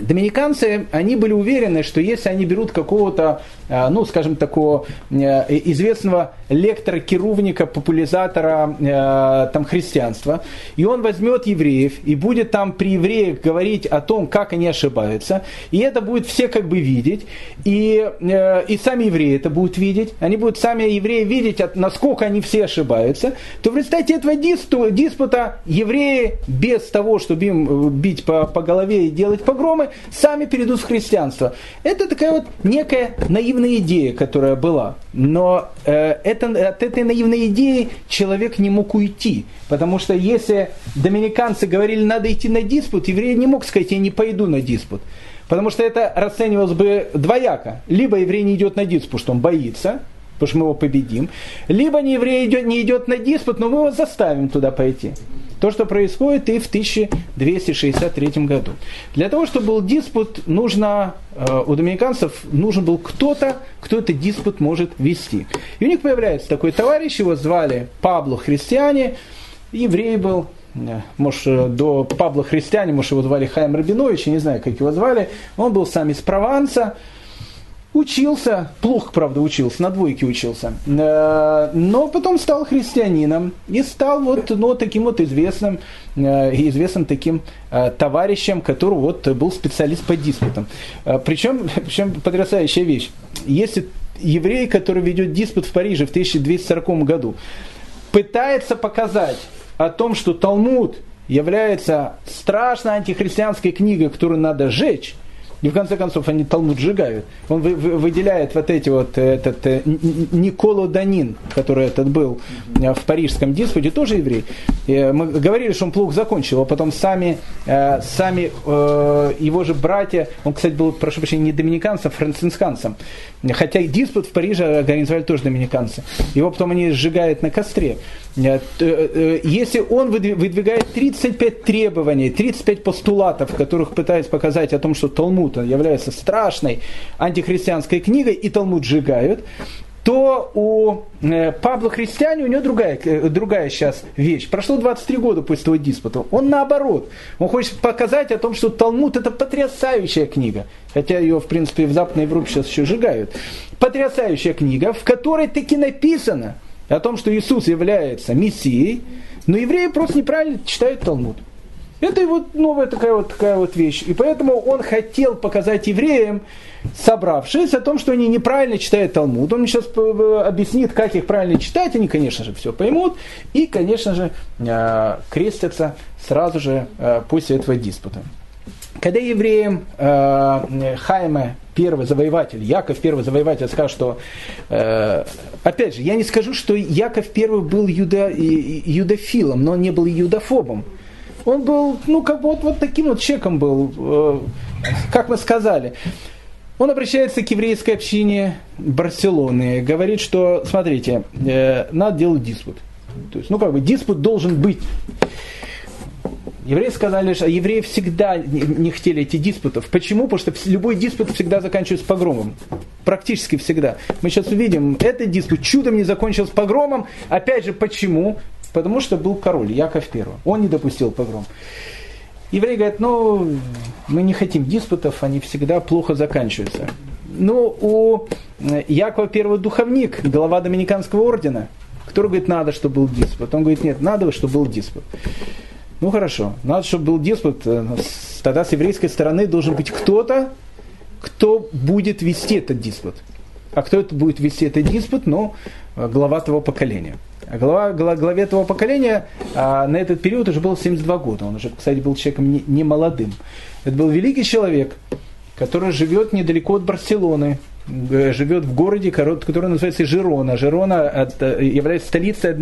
Доминиканцы, они были уверены, что если они берут какого-то, э, ну, скажем, такого э, известного лектора, керувника, популяризатора э, там, христианства, и он возьмет евреев и будет там при евреях говорить о том, как они ошибаются, и это будет все как бы видеть, и, и сами евреи это будут видеть, они будут сами евреи видеть, насколько они все ошибаются, то в результате этого диспута евреи без того, чтобы им бить по, по голове и делать погромы, сами перейдут в христианство. Это такая вот некая наивная идея, которая была. Но э, это, от этой наивной идеи человек не мог уйти. Потому что если доминиканцы говорили, надо идти на диспут, еврей не мог сказать, я не пойду на диспут. Потому что это расценивалось бы двояко. Либо еврей не идет на диспут, что он боится, потому что мы его победим. Либо не еврей идет, не идет на диспут, но мы его заставим туда пойти. То, что происходит и в 1263 году. Для того, чтобы был диспут, нужно, э, у доминиканцев нужен был кто-то, кто этот диспут может вести. И у них появляется такой товарищ, его звали Пабло Христиане, еврей был, э, может, э, до Пабло Христиане, может, его звали Хайм Рабинович, я не знаю, как его звали. Он был сам из Прованса, Учился, плохо, правда, учился, на двойке учился, э, но потом стал христианином и стал вот ну, таким вот известным, э, известным таким э, товарищем, который вот был специалист по диспутам. Причем, причем потрясающая вещь. Если еврей, который ведет диспут в Париже в 1240 году, пытается показать о том, что Талмуд является страшной антихристианской книгой, которую надо сжечь, и в конце концов они Талмуд сжигают. Он вы, вы, выделяет вот эти вот, этот э, Николо Данин, который этот был э, в парижском диспуте, тоже еврей. Мы говорили, что он плохо закончил, а потом сами, э, сами его же братья, он, кстати, был, прошу прощения, не доминиканцем, а францисканцем. Хотя диспут в Париже организовали тоже доминиканцы. Его потом они сжигают на костре. Если он выдвигает 35 требований, 35 постулатов, которых пытаясь показать о том, что Талмуд Талмуд является страшной антихристианской книгой, и Талмуд сжигают, то у э, Павла Христиане у него другая, э, другая сейчас вещь. Прошло 23 года после того диспута. Он наоборот. Он хочет показать о том, что Талмуд это потрясающая книга. Хотя ее, в принципе, в Западной Европе сейчас еще сжигают. Потрясающая книга, в которой таки написано о том, что Иисус является Мессией, но евреи просто неправильно читают Талмуд. Это вот новая такая вот, такая вот вещь. И поэтому он хотел показать евреям, собравшись, о том, что они неправильно читают Талмуд. Он сейчас объяснит, как их правильно читать. Они, конечно же, все поймут. И, конечно же, э, крестятся сразу же э, после этого диспута. Когда евреям э, Хайме, первый завоеватель, Яков первый завоеватель, скажет, что, опять же, я не скажу, что Яков первый был юда, юдофилом, но он не был юдофобом он был, ну, как бы вот, вот таким вот человеком был, э, как мы сказали. Он обращается к еврейской общине Барселоны, говорит, что, смотрите, э, надо делать диспут. То есть, ну, как бы, диспут должен быть. Евреи сказали, что евреи всегда не хотели эти диспутов. Почему? Потому что любой диспут всегда заканчивается погромом. Практически всегда. Мы сейчас увидим, этот диспут чудом не закончился погромом. Опять же, почему? Потому что был король, Яков I. Он не допустил погром. Евреи говорят, ну, мы не хотим диспутов, они всегда плохо заканчиваются. ну, у Якова первый духовник, глава Доминиканского ордена, который говорит, надо, чтобы был диспут. Он говорит, нет, надо, чтобы был диспут. Ну хорошо, надо, чтобы был диспут. Тогда с еврейской стороны должен быть кто-то, кто будет вести этот диспут. А кто это будет вести этот диспут? Ну, глава того поколения. А глава, главе этого поколения а, на этот период уже было 72 года. Он уже, кстати, был человеком не, не молодым. Это был великий человек, который живет недалеко от Барселоны, живет в городе, который называется Жирона. Жирона является столицей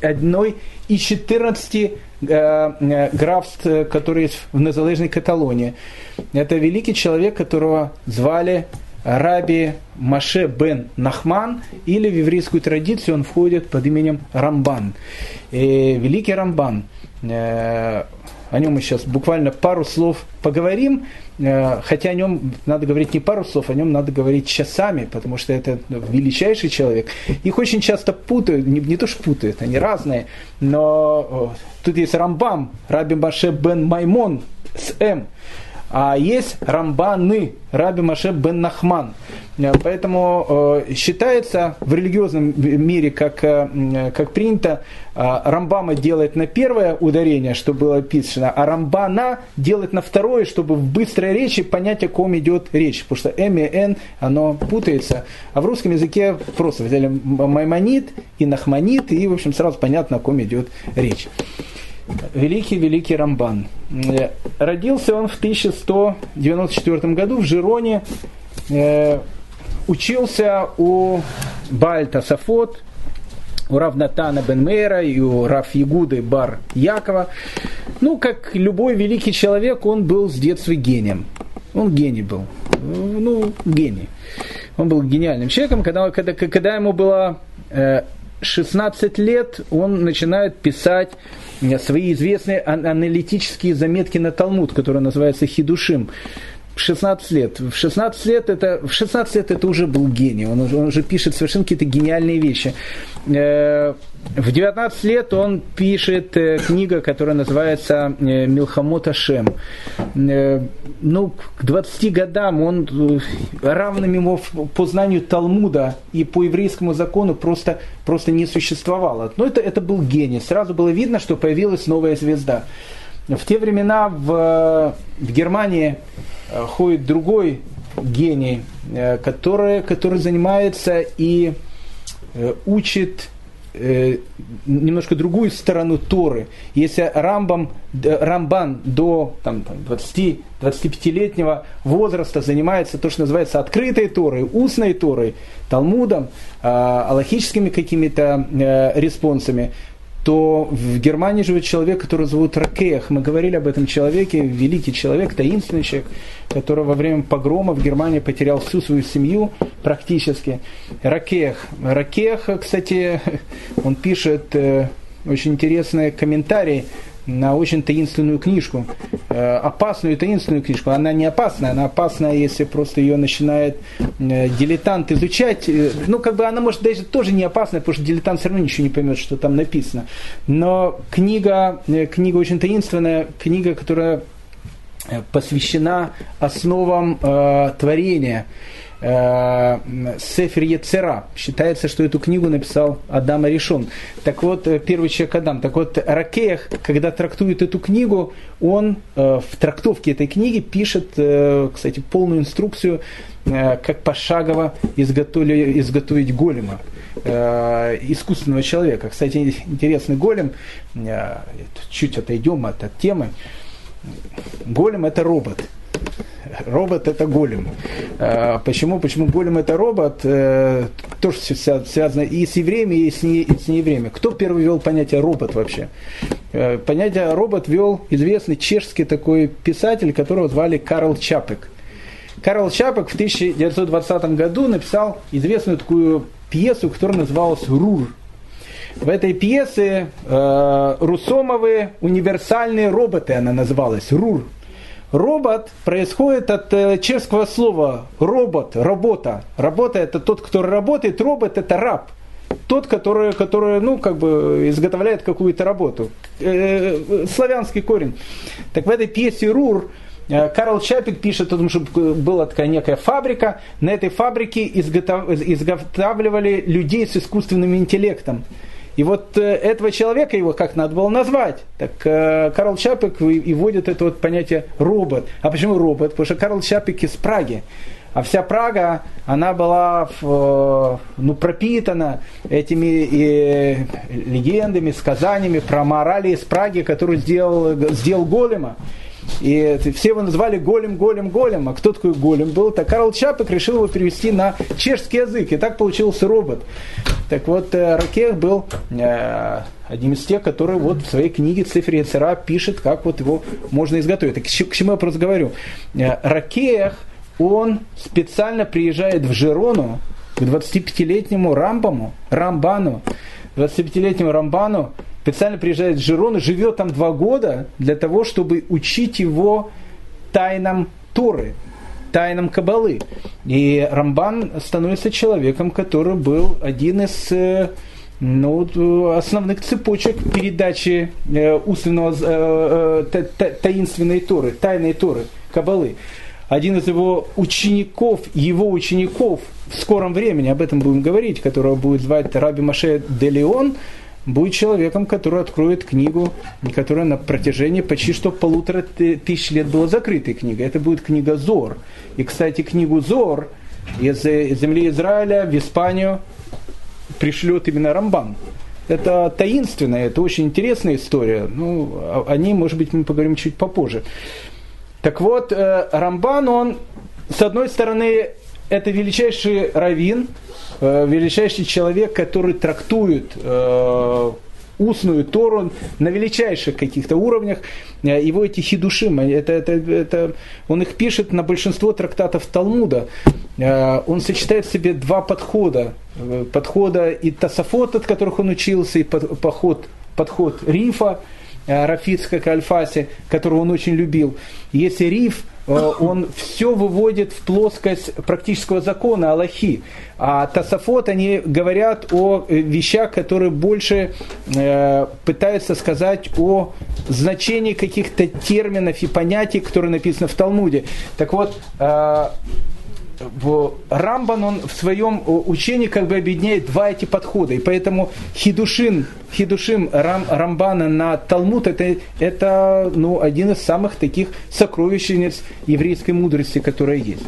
одной из 14 э, э, графств, которые есть в незалежной Каталонии. Это великий человек, которого звали Раби Маше бен Нахман, или в еврейскую традицию он входит под именем Рамбан. И великий Рамбан, э, о нем мы сейчас буквально пару слов поговорим, э, хотя о нем надо говорить не пару слов, о нем надо говорить часами, потому что это величайший человек. Их очень часто путают, не, не то что путают, они разные, но тут есть Рамбам, Раби Маше бен Маймон с М, а есть Рамбаны, Раби Маше бен Нахман. Э, поэтому э, считается в религиозном мире, как, э, как принято, Рамбама делает на первое ударение, что было описано, а Рамбана делает на второе, чтобы в быстрой речи понять, о ком идет речь. Потому что М и Н, оно путается. А в русском языке просто взяли Маймонит и Нахманит, и, в общем, сразу понятно, о ком идет речь великий-великий Рамбан. Э, родился он в 1194 году в Жироне, э, учился у Бальта Сафот, у Равнатана бен Мейра и у Раф Ягуды бар Якова. Ну, как любой великий человек, он был с детства гением. Он гений был. Ну, гений. Он был гениальным человеком. Когда, когда, когда ему было 16 э, лет, он начинает писать свои известные аналитические заметки на Талмуд, который называется Хидушим. 16 лет. В 16 лет это, в 16 лет это уже был гений. Он уже, он уже пишет совершенно какие-то гениальные вещи. Э, в 19 лет он пишет э, книга, которая называется э, Милхамот Ашем. Ну, к 20 годам он равным ему по знанию Талмуда и по еврейскому закону просто, просто не существовало. Но это, это был гений. Сразу было видно, что появилась новая звезда. В те времена в, в Германии Э, ходит другой гений, э, который, который занимается и э, немножко другую сторону Торы. Если Рамбам, Рамбан до там, 20-25-летнего возраста занимается то, что называется открытой Торой, устной Торой, Талмудом, аллахическими какими-то респонсами, то в Германии живет человек, которого зовут Ракех. Мы говорили об этом человеке, великий человек, таинственный человек, который во время погрома в Германии потерял всю свою семью практически. Ракех. Ракех, кстати, он пишет э, очень интересные комментарии на очень таинственную книжку, э, опасную таинственную книжку. Она не опасная, она опасная, если просто ее начинает э, дилетант изучать. Э, ну, как бы она может даже тоже не опасная, потому что дилетант все равно ничего не поймет, что там написано. Но книга, книга очень таинственная, книга, которая посвящена основам э, творения. Э, Сефер Ецера. Считается, что эту книгу написал Адам Аришон. Так вот, э, первый человек Адам. Так вот, Ракех, когда трактует эту книгу, он э, в трактовке этой книги пишет, кстати, полную инструкцию, как пошагово изготовить, изготовить голема искусственного человека. Кстати, интересный голем, чуть отойдем от, от темы. Голем это робот робот это голем. А, почему? Почему голем это робот? Э, тоже связано и с евреями, и с, не, и с неевреями. Кто первый ввел понятие робот вообще? Э, понятие робот ввел известный чешский такой писатель, которого звали Карл Чапек. Карл Чапек в 1920 году написал известную такую пьесу, которая называлась «Рур». В этой пьесе э, русомовые универсальные роботы, она называлась, РУР. Робот происходит от э, чешского слова робот, работа. Работа это тот, кто работает, робот это раб. Тот, который, который ну, как бы изготовляет какую-то работу. Э, славянский корень. Так в этой пьесе Рур Карл Чапик пишет о том, что была такая некая фабрика. На этой фабрике изготавливали людей с искусственным интеллектом. И вот этого человека, его как надо было назвать? Так Карл Чапик и вводит это вот понятие робот. А почему робот? Потому что Карл Чапик из Праги. А вся Прага, она была э, ну, пропитана этими и легендами, сказаниями про морали из Праги, которую сделал, сделал Голема. И все его назвали Голем, Голем, Голем. А кто такой Голем был? Так Карл Чапик решил его перевести на чешский язык. И так получился робот. Так вот, э, Ракех был э, одним из тех, который вот в своей книге Цифре Яцера пишет, как вот его можно изготовить. Так к чему я просто говорю? Ракех – он специально приезжает в Жирону к 25-летнему Рамбаму, Рамбану, 25-летнему Рамбану, специально приезжает в Жирону, живет там два года для того, чтобы учить его тайнам Торы, тайнам Кабалы. И Рамбан становится человеком, который был один из э, ну, основных цепочек передачи э, устного э, таинственной Торы, тайной Торы, Кабалы один из его учеников, его учеников в скором времени, об этом будем говорить, которого будет звать Раби Маше де Леон, будет человеком, который откроет книгу, которая на протяжении почти что полутора тысяч лет была закрытой книгой. Это будет книга Зор. И, кстати, книгу Зор из земли Израиля в Испанию пришлет именно Рамбан. Это таинственная, это очень интересная история. Ну, о ней, может быть, мы поговорим чуть попозже. Так вот, э, Рамбан, он, с одной стороны, это величайший раввин, э, величайший человек, который трактует э, устную Тору на величайших каких-то уровнях. Его эти хидушим, это, это, это, он их пишет на большинство трактатов Талмуда. Он сочетает в себе два подхода. Подхода и Тасафот, от которых он учился, и подход, подход Рифа, Э, Рафицка Кальфаси, которого он очень любил. Если риф, э, он все выводит в плоскость практического закона Аллахи. А Тасафот, они говорят о э, вещах, которые больше э, пытаются сказать о значении каких-то терминов и понятий, которые написаны в Талмуде. Так вот, э, Рамбан, он в своем учении как бы объединяет два эти подхода. И поэтому хидушин, хидушин Рам, Рамбана на Талмуд это, это ну, один из самых таких сокровищниц еврейской мудрости, которая есть.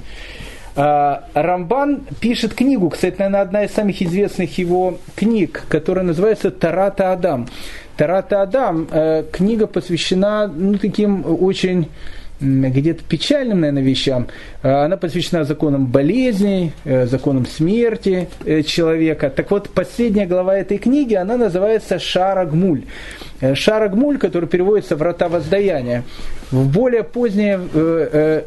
А, Рамбан пишет книгу, кстати, наверное, одна из самых известных его книг, которая называется «Тарата Адам». «Тарата Адам» э, книга посвящена ну, таким очень где-то печальным, наверное, вещам. А, она посвящена законам болезней, э, законам смерти э, человека. Так вот, последняя глава этой книги, она называется «Шарагмуль». Э, Шарагмуль, который переводится «Врата воздаяния». В более поздний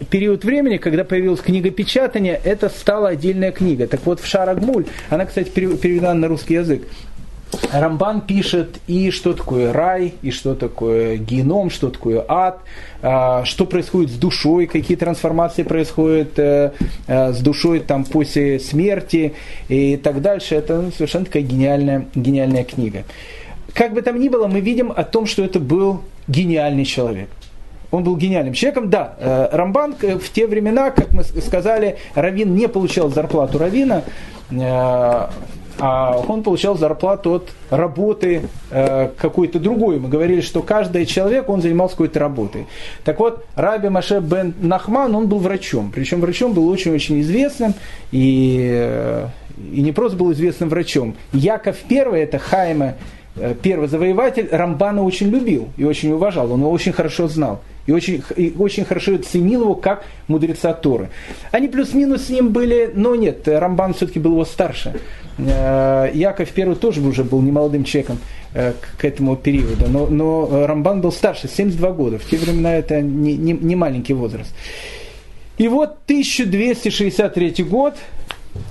период времени, когда появилась книга печатания, это стала отдельная книга. Так вот, в Шарагмуль, она, кстати, переведена на русский язык, Рамбан пишет и что такое рай, и что такое геном, что такое ад, а, что происходит с душой, какие трансформации происходят э, э, с душой там, после смерти и так дальше. Это совершенно такая гениальная, гениальная книга. Как бы там ни было, мы видим о том, что это был гениальный человек. Он был гениальным человеком. Да, э, Рамбан в те времена, как мы сказали, Равин не получал зарплату Равина, а он получал зарплату от работы э, какой-то другой. Мы говорили, что каждый человек, он занимался какой-то работой. Так вот, Раби Маше бен Нахман, он был врачом. Причем врачом был очень-очень известным. И, э, и не просто был известным врачом. Яков I, это Хайма, э, первый завоеватель, Рамбана очень любил и очень уважал. Он его очень хорошо знал и очень, и очень хорошо ценил его как мудреца Торы. Они плюс-минус с ним были, но нет, Рамбан все-таки был его старше. Э, Яков I тоже уже был немолодым человеком э, к этому периоду, но, но Рамбан был старше, 72 года. В те времена это не, не, не маленький возраст. И вот 1263 год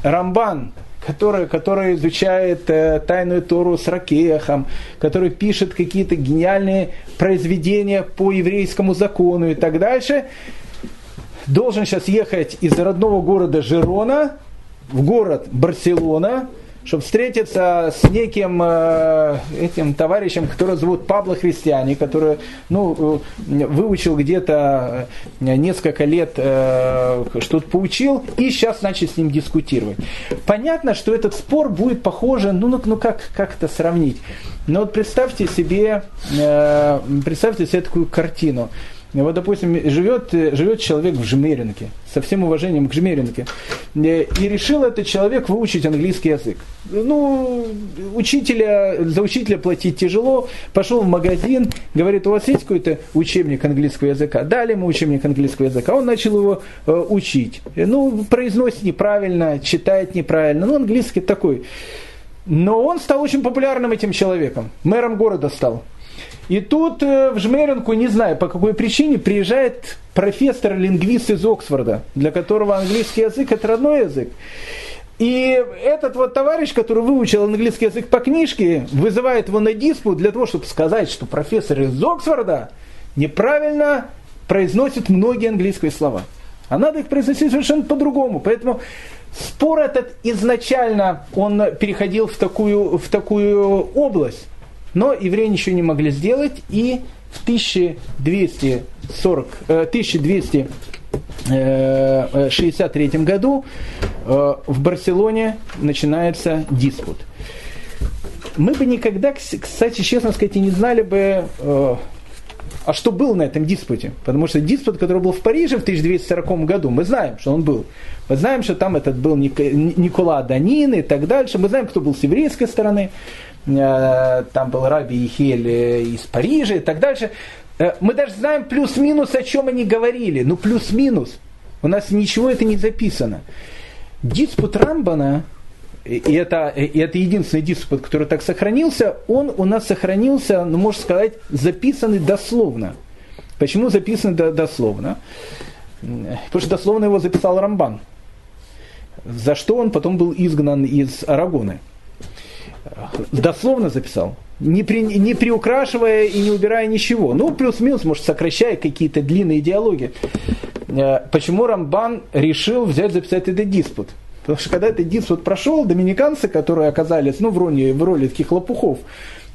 Рамбан который, который изучает э, тайную Тору с Ракехом, который пишет какие-то гениальные произведения по еврейскому закону и так дальше, должен сейчас ехать из родного города Жирона в город Барселона, чтобы встретиться с неким э, этим товарищем, который зовут Пабло Христиане, который ну, э, выучил где-то э, несколько лет, что-то поучил, и сейчас начать с ним дискутировать. Понятно, что этот спор будет похож, ну, ну, ну как, как это сравнить? Ну вот представьте себе, представьте себе такую картину. Вот, допустим, живет, живет человек в Жмеринке, со всем уважением к Жмеринке, э, и решил этот человек выучить английский язык. Ну, учителя, за учителя платить тяжело, пошел в магазин, говорит, у вас есть какой-то учебник английского языка? Дали ему учебник английского языка, он начал его э, учить. Ну, произносит неправильно, читает неправильно, ну, английский такой. Но он стал очень популярным этим человеком, мэром города стал. И тут э, в Жмеринку, не знаю по какой причине, приезжает профессор-лингвист из Оксфорда, для которого английский язык это родной язык. И этот вот товарищ, который выучил английский язык по книжке, вызывает его на диспут для того, чтобы сказать, что профессор из Оксфорда неправильно произносит многие английские слова. А надо их произносить совершенно по-другому. Поэтому спор этот изначально он переходил в такую, в такую область. Но евреи ничего не могли сделать, и в 1240, 1263 э, э, году э, в Барселоне начинается диспут. Мы бы никогда, кстати, честно сказать, и не знали бы, а что было на этом диспуте. Потому что диспут, который был в Париже в 1240 году, мы знаем, что он был. Мы знаем, что там этот был Никола Данин и так дальше. Мы знаем, кто был с еврейской стороны. Э, там был Раби Ихель э, из Парижа и так дальше. Э, мы даже знаем плюс-минус, о чем они говорили. Ну, плюс-минус. У нас ничего это не записано. Диспут Рамбана, и это, и это единственный диспут, который так сохранился, он у нас сохранился, ну, можно сказать, записанный дословно. Почему записанный дословно? Потому что дословно его записал Рамбан. За что он потом был изгнан из Арагоны дословно записал, не, при, не приукрашивая и не убирая ничего. Ну, плюс-минус, может, сокращая какие-то длинные диалоги. Э, почему Рамбан решил взять записать этот диспут? Потому что когда этот диспут прошел, доминиканцы, которые оказались ну, в, роли, в роли таких лопухов,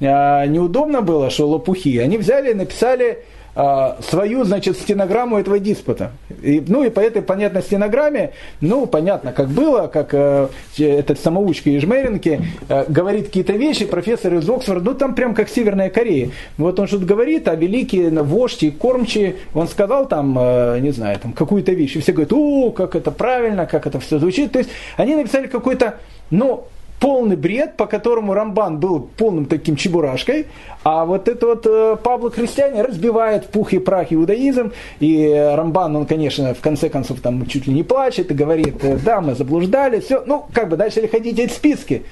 э, неудобно было, что лопухи, они взяли и написали а, свою, значит, стенограмму этого диспута. И, ну и по этой понятной стенограмме, ну понятно, как было, как э, этот самоучка из Жмеринки э, говорит какие-то вещи, профессор из Оксфорда, ну там прям как Северная Корея. Вот он что-то говорит, а великий вождь и кормчий, он сказал там, э, не знаю, там какую-то вещь, и все говорят, о, как это правильно, как это все звучит. То есть они написали какой-то, ну, полный бред, по которому Рамбан был полным таким чебурашкой, а вот это вот э, Пабло Христиане разбивает пух и прах иудаизм, и Рамбан, он, конечно, в конце концов там чуть ли не плачет и говорит, э, да, мы заблуждали, все, ну, как бы дальше ходить эти списки.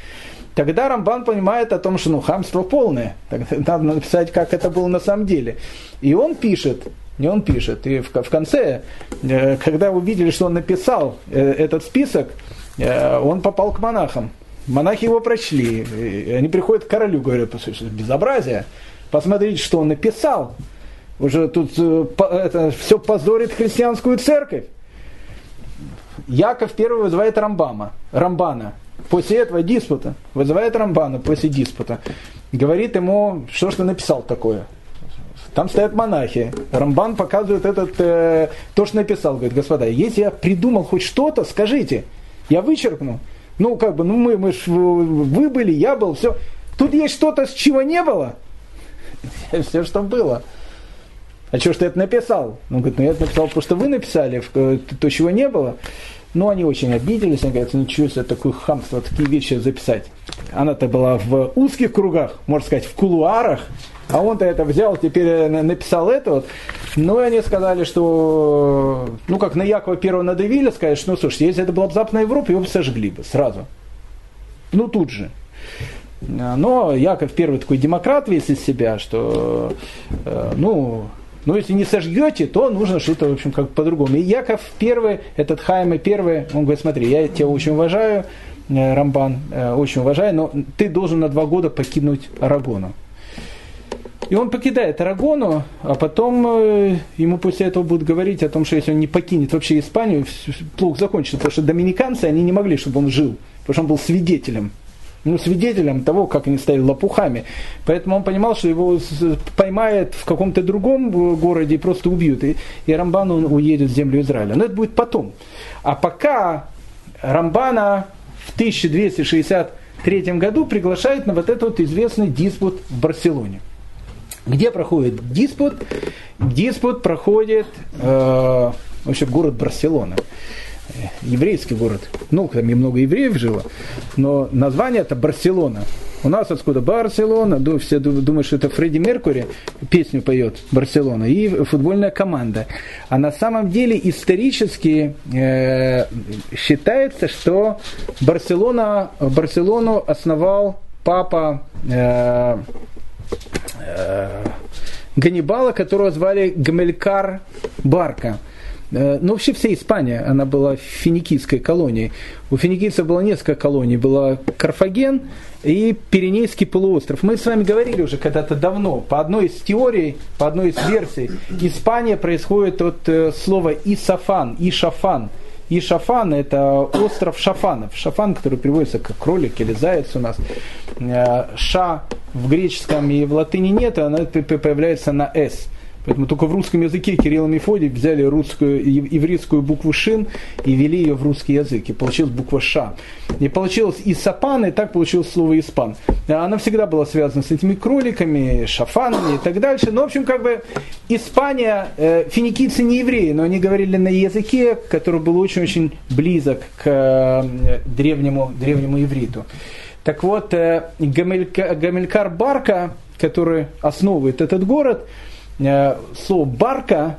Тогда Рамбан понимает о том, что ну, хамство полное. Тогда надо написать, как это было на самом деле. И он пишет, не он пишет. И в, в конце, э, когда увидели, что он написал этот список, он попал к монахам. Монахи его прочли. И они приходят к королю, говорят, безобразие. Посмотрите, что он написал. Уже тут э, это, все позорит христианскую церковь. Яков первый вызывает Рамбама, Рамбана. После этого диспута вызывает Рамбана после диспута. Говорит ему, что ж ты написал такое. Там стоят монахи. Рамбан показывает этот, э, то, что написал. Говорит, господа, если я придумал хоть что-то, скажите. Я вычеркну. Ну, как бы, ну мы, мы ж, вы были, я был, все. Тут есть что-то, с чего не было. Все, что было. А что ж ты это написал? Ну, говорит, ну я это написал, потому что вы написали, то, чего не было. Ну, они очень обиделись, они говорят, ничего себе, такое хамство, такие вещи записать. Она-то была в узких кругах, можно сказать, в кулуарах, а он-то это взял, теперь э, написал это вот. Ну, и они сказали, что, ну, как на Якова первого надавили, сказали, что, ну, слушай, если это была бы Западная Европа, его бы сожгли бы сразу. Ну, тут же. Но Яков первый такой демократ весь из себя, что, э, ну, ну, если не сожгете, то нужно что-то, в общем, как по-другому. И Яков первый, этот Хайме первый, он говорит, смотри, я тебя очень уважаю, э, Рамбан, очень уважаю, но ты должен на два года покинуть Арагону. И он покидает Арагону, а потом э, ему после этого будут говорить о том, что если он не покинет вообще Испанию, плохо закончится, потому что доминиканцы, они не могли, чтобы он жил, потому что он был свидетелем ну, свидетелем того, как они стали лопухами. Поэтому он понимал, что его поймают в каком-то другом городе и просто убьют. И, и Рамбан он уедет в землю Израиля. Но это будет потом. А пока Рамбана в 1263 году приглашают на вот этот вот известный диспут в Барселоне. Где проходит диспут? Диспут проходит э, вообще город Барселона еврейский город. Ну, там и много евреев жило, но название это Барселона. У нас откуда Барселона, все думают, что это Фредди Меркури песню поет Барселона и футбольная команда. А на самом деле исторически э, считается, что Барселона, Барселону основал папа э, э, Ганнибала, которого звали Гамелькар Барка. Э, ну, вообще вся Испания, она была финикийской колонией. У финикийцев было несколько колоний. Была Карфаген и Пиренейский полуостров. Мы с вами говорили уже когда-то давно, по одной из теорий, по одной из версий, Испания происходит от э, слова Исафан, Ишафан. Ишафан – это остров Шафанов. Шафан, который переводится как кролик или заяц у нас. Э, ша в греческом и в латыни нет, она появляется на «с». Поэтому только в русском языке Кирилл и Мефодий взяли русскую, еврейскую букву «шин» и ввели ее в русский язык. И получилась буква «ша». И получилось и «сапан», и так получилось слово «испан». Она всегда была связана с этими кроликами, шафанами и так дальше. Ну, в общем, как бы Испания, э, финикийцы не евреи, но они говорили на языке, который был очень-очень близок к э, древнему, древнему ивриту. Так вот, э, Гамелькар Барка, который основывает этот город, слово «барка»,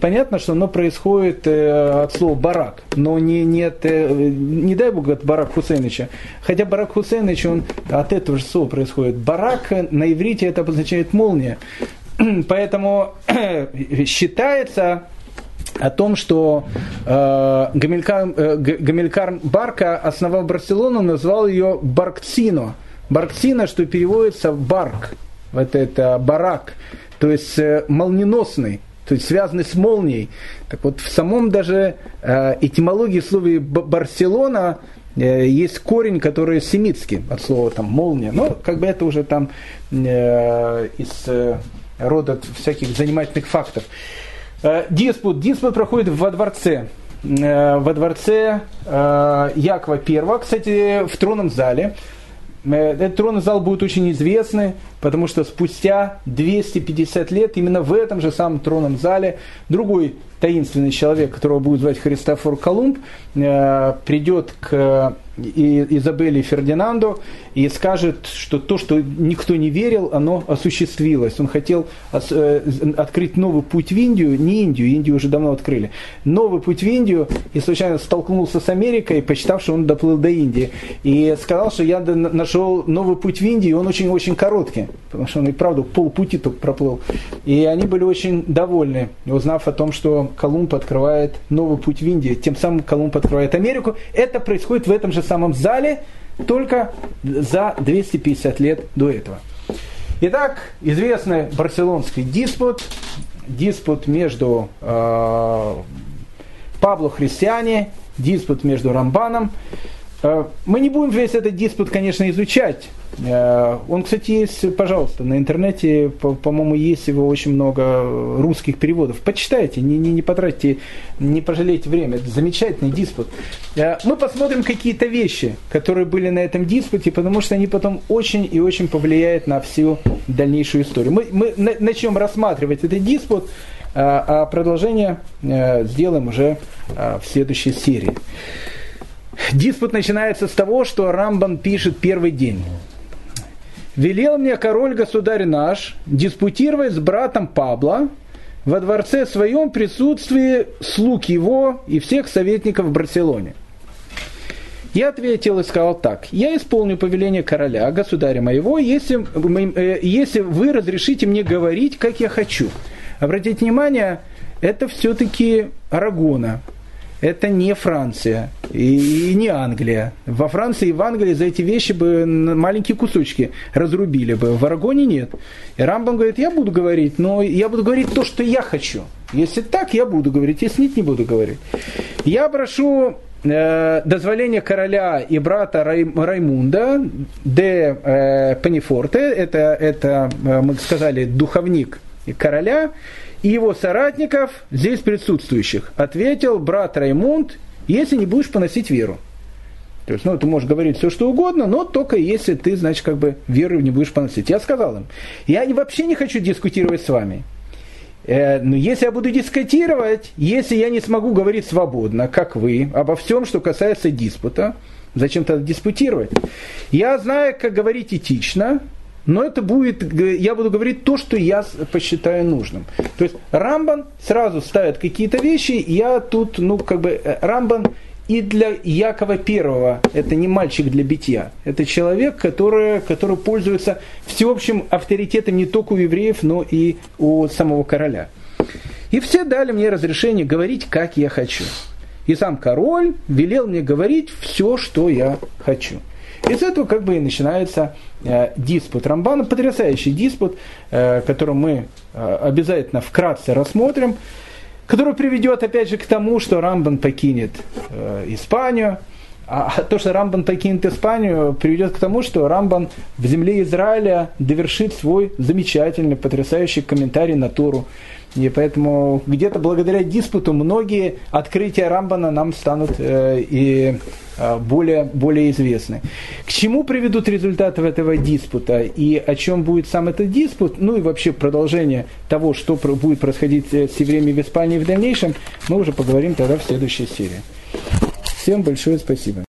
понятно, что оно происходит э, от слова «барак», но не, не, от, э, не дай бог от Барак Хусейновича. Хотя Барак Хусейнович, он от этого же слова происходит. Барак на иврите это обозначает молния. Поэтому считается о том, что э, Гамилькар, э, Гамилькар Барка основал Барселону, назвал ее Баркцино. Баркцино, что переводится барк, вот это барак то есть э, молниеносный, то есть связанный с молнией. Так вот, в самом даже э, этимологии в слове Барселона э, есть корень, который семитский, от слова там молния. Но как бы это уже там из рода всяких занимательных фактов. диспут. Диспут проходит во дворце. во дворце Якова I, кстати, в тронном зале. Этот тронный зал будет очень известный, потому что спустя 250 лет именно в этом же самом тронном зале другой таинственный человек, которого будет звать Христофор Колумб, э, придет к Изабелле Фердинанду и скажет, что то, что никто не верил, оно осуществилось. Он хотел э, открыть новый путь в Индию, не Индию, Индию уже давно открыли, новый путь в Индию и случайно столкнулся с Америкой, посчитав, что он доплыл до Индии. И сказал, что я нашел новый путь в Индии, и он очень-очень короткий, потому что он и правда полпути только проплыл. И они были очень довольны, узнав о том, что Колумб открывает новый путь в Индию, тем самым Колумб открывает Америку. Это происходит в этом же самом зале, только за 250 лет до этого. Итак, известный барселонский диспут, диспут между э, Пабло Христиане, диспут между Рамбаном. Э, мы не будем весь этот диспут, конечно, изучать. Э, он, кстати, есть, пожалуйста, на интернете, по-моему, есть его очень много русских переводов. Почитайте, не, не, не потратьте, не пожалейте время. Это замечательный диспут. Э, мы посмотрим какие-то вещи, которые были на этом диспуте, потому что они потом очень и очень повлияют на всю дальнейшую историю. Мы, мы начнем рассматривать этот диспут, а продолжение сделаем уже в следующей серии. Диспут начинается с того, что Рамбан пишет первый день. Велел мне король государь наш диспутировать с братом Пабло во дворце своем присутствии слуг его и всех советников в Барселоне. Я ответил и сказал так, я исполню повеление короля, государя моего, если, э, если вы разрешите мне говорить, как я хочу. Обратите внимание, это все-таки Арагона, это не Франция и, и не Англия. Во Франции и в Англии за эти вещи бы маленькие кусочки разрубили бы. В Арагоне нет. И Рамбам говорит, я буду говорить, но я буду говорить то, что я хочу. Если так, я буду говорить, если нет, не буду говорить. Я прошу э, дозволение короля и брата Рай, Раймунда де э, Панифорте, это, это, э, мы сказали, духовник короля, и его соратников, здесь присутствующих, ответил брат Раймунд, если не будешь поносить веру. То есть, ну, ты можешь говорить все, что угодно, но только если ты, значит, как бы веру не будешь поносить. Я сказал им, я вообще не хочу дискутировать с вами. Э, но если я буду дискутировать, если я не смогу говорить свободно, как вы, обо всем, что касается диспута, зачем тогда диспутировать? Я знаю, как говорить этично, но это будет, я буду говорить то, что я посчитаю нужным. То есть Рамбан сразу ставит какие-то вещи, я тут, ну, как бы, э, Рамбан и для Якова Первого это не мальчик для битья. Это человек, который, который пользуется всеобщим авторитетом не только у евреев, но и у самого короля. И все дали мне разрешение говорить, как я хочу. И сам король велел мне говорить все, что я хочу. И с этого как бы и начинается э, диспут Рамбана, потрясающий диспут, э, который мы э, обязательно вкратце рассмотрим который приведет опять же к тому, что Рамбан покинет э, Испанию, а то, что Рамбан покинет Испанию, приведет к тому, что Рамбан в земле Израиля довершит свой замечательный, потрясающий комментарий на Туру. И поэтому где-то благодаря диспуту многие открытия Рамбана нам станут э, и более, более известны. К чему приведут результаты этого диспута и о чем будет сам этот диспут, ну и вообще продолжение того, что будет происходить э, с евреями в Испании в дальнейшем, мы уже поговорим тогда в следующей серии. Всем большое спасибо.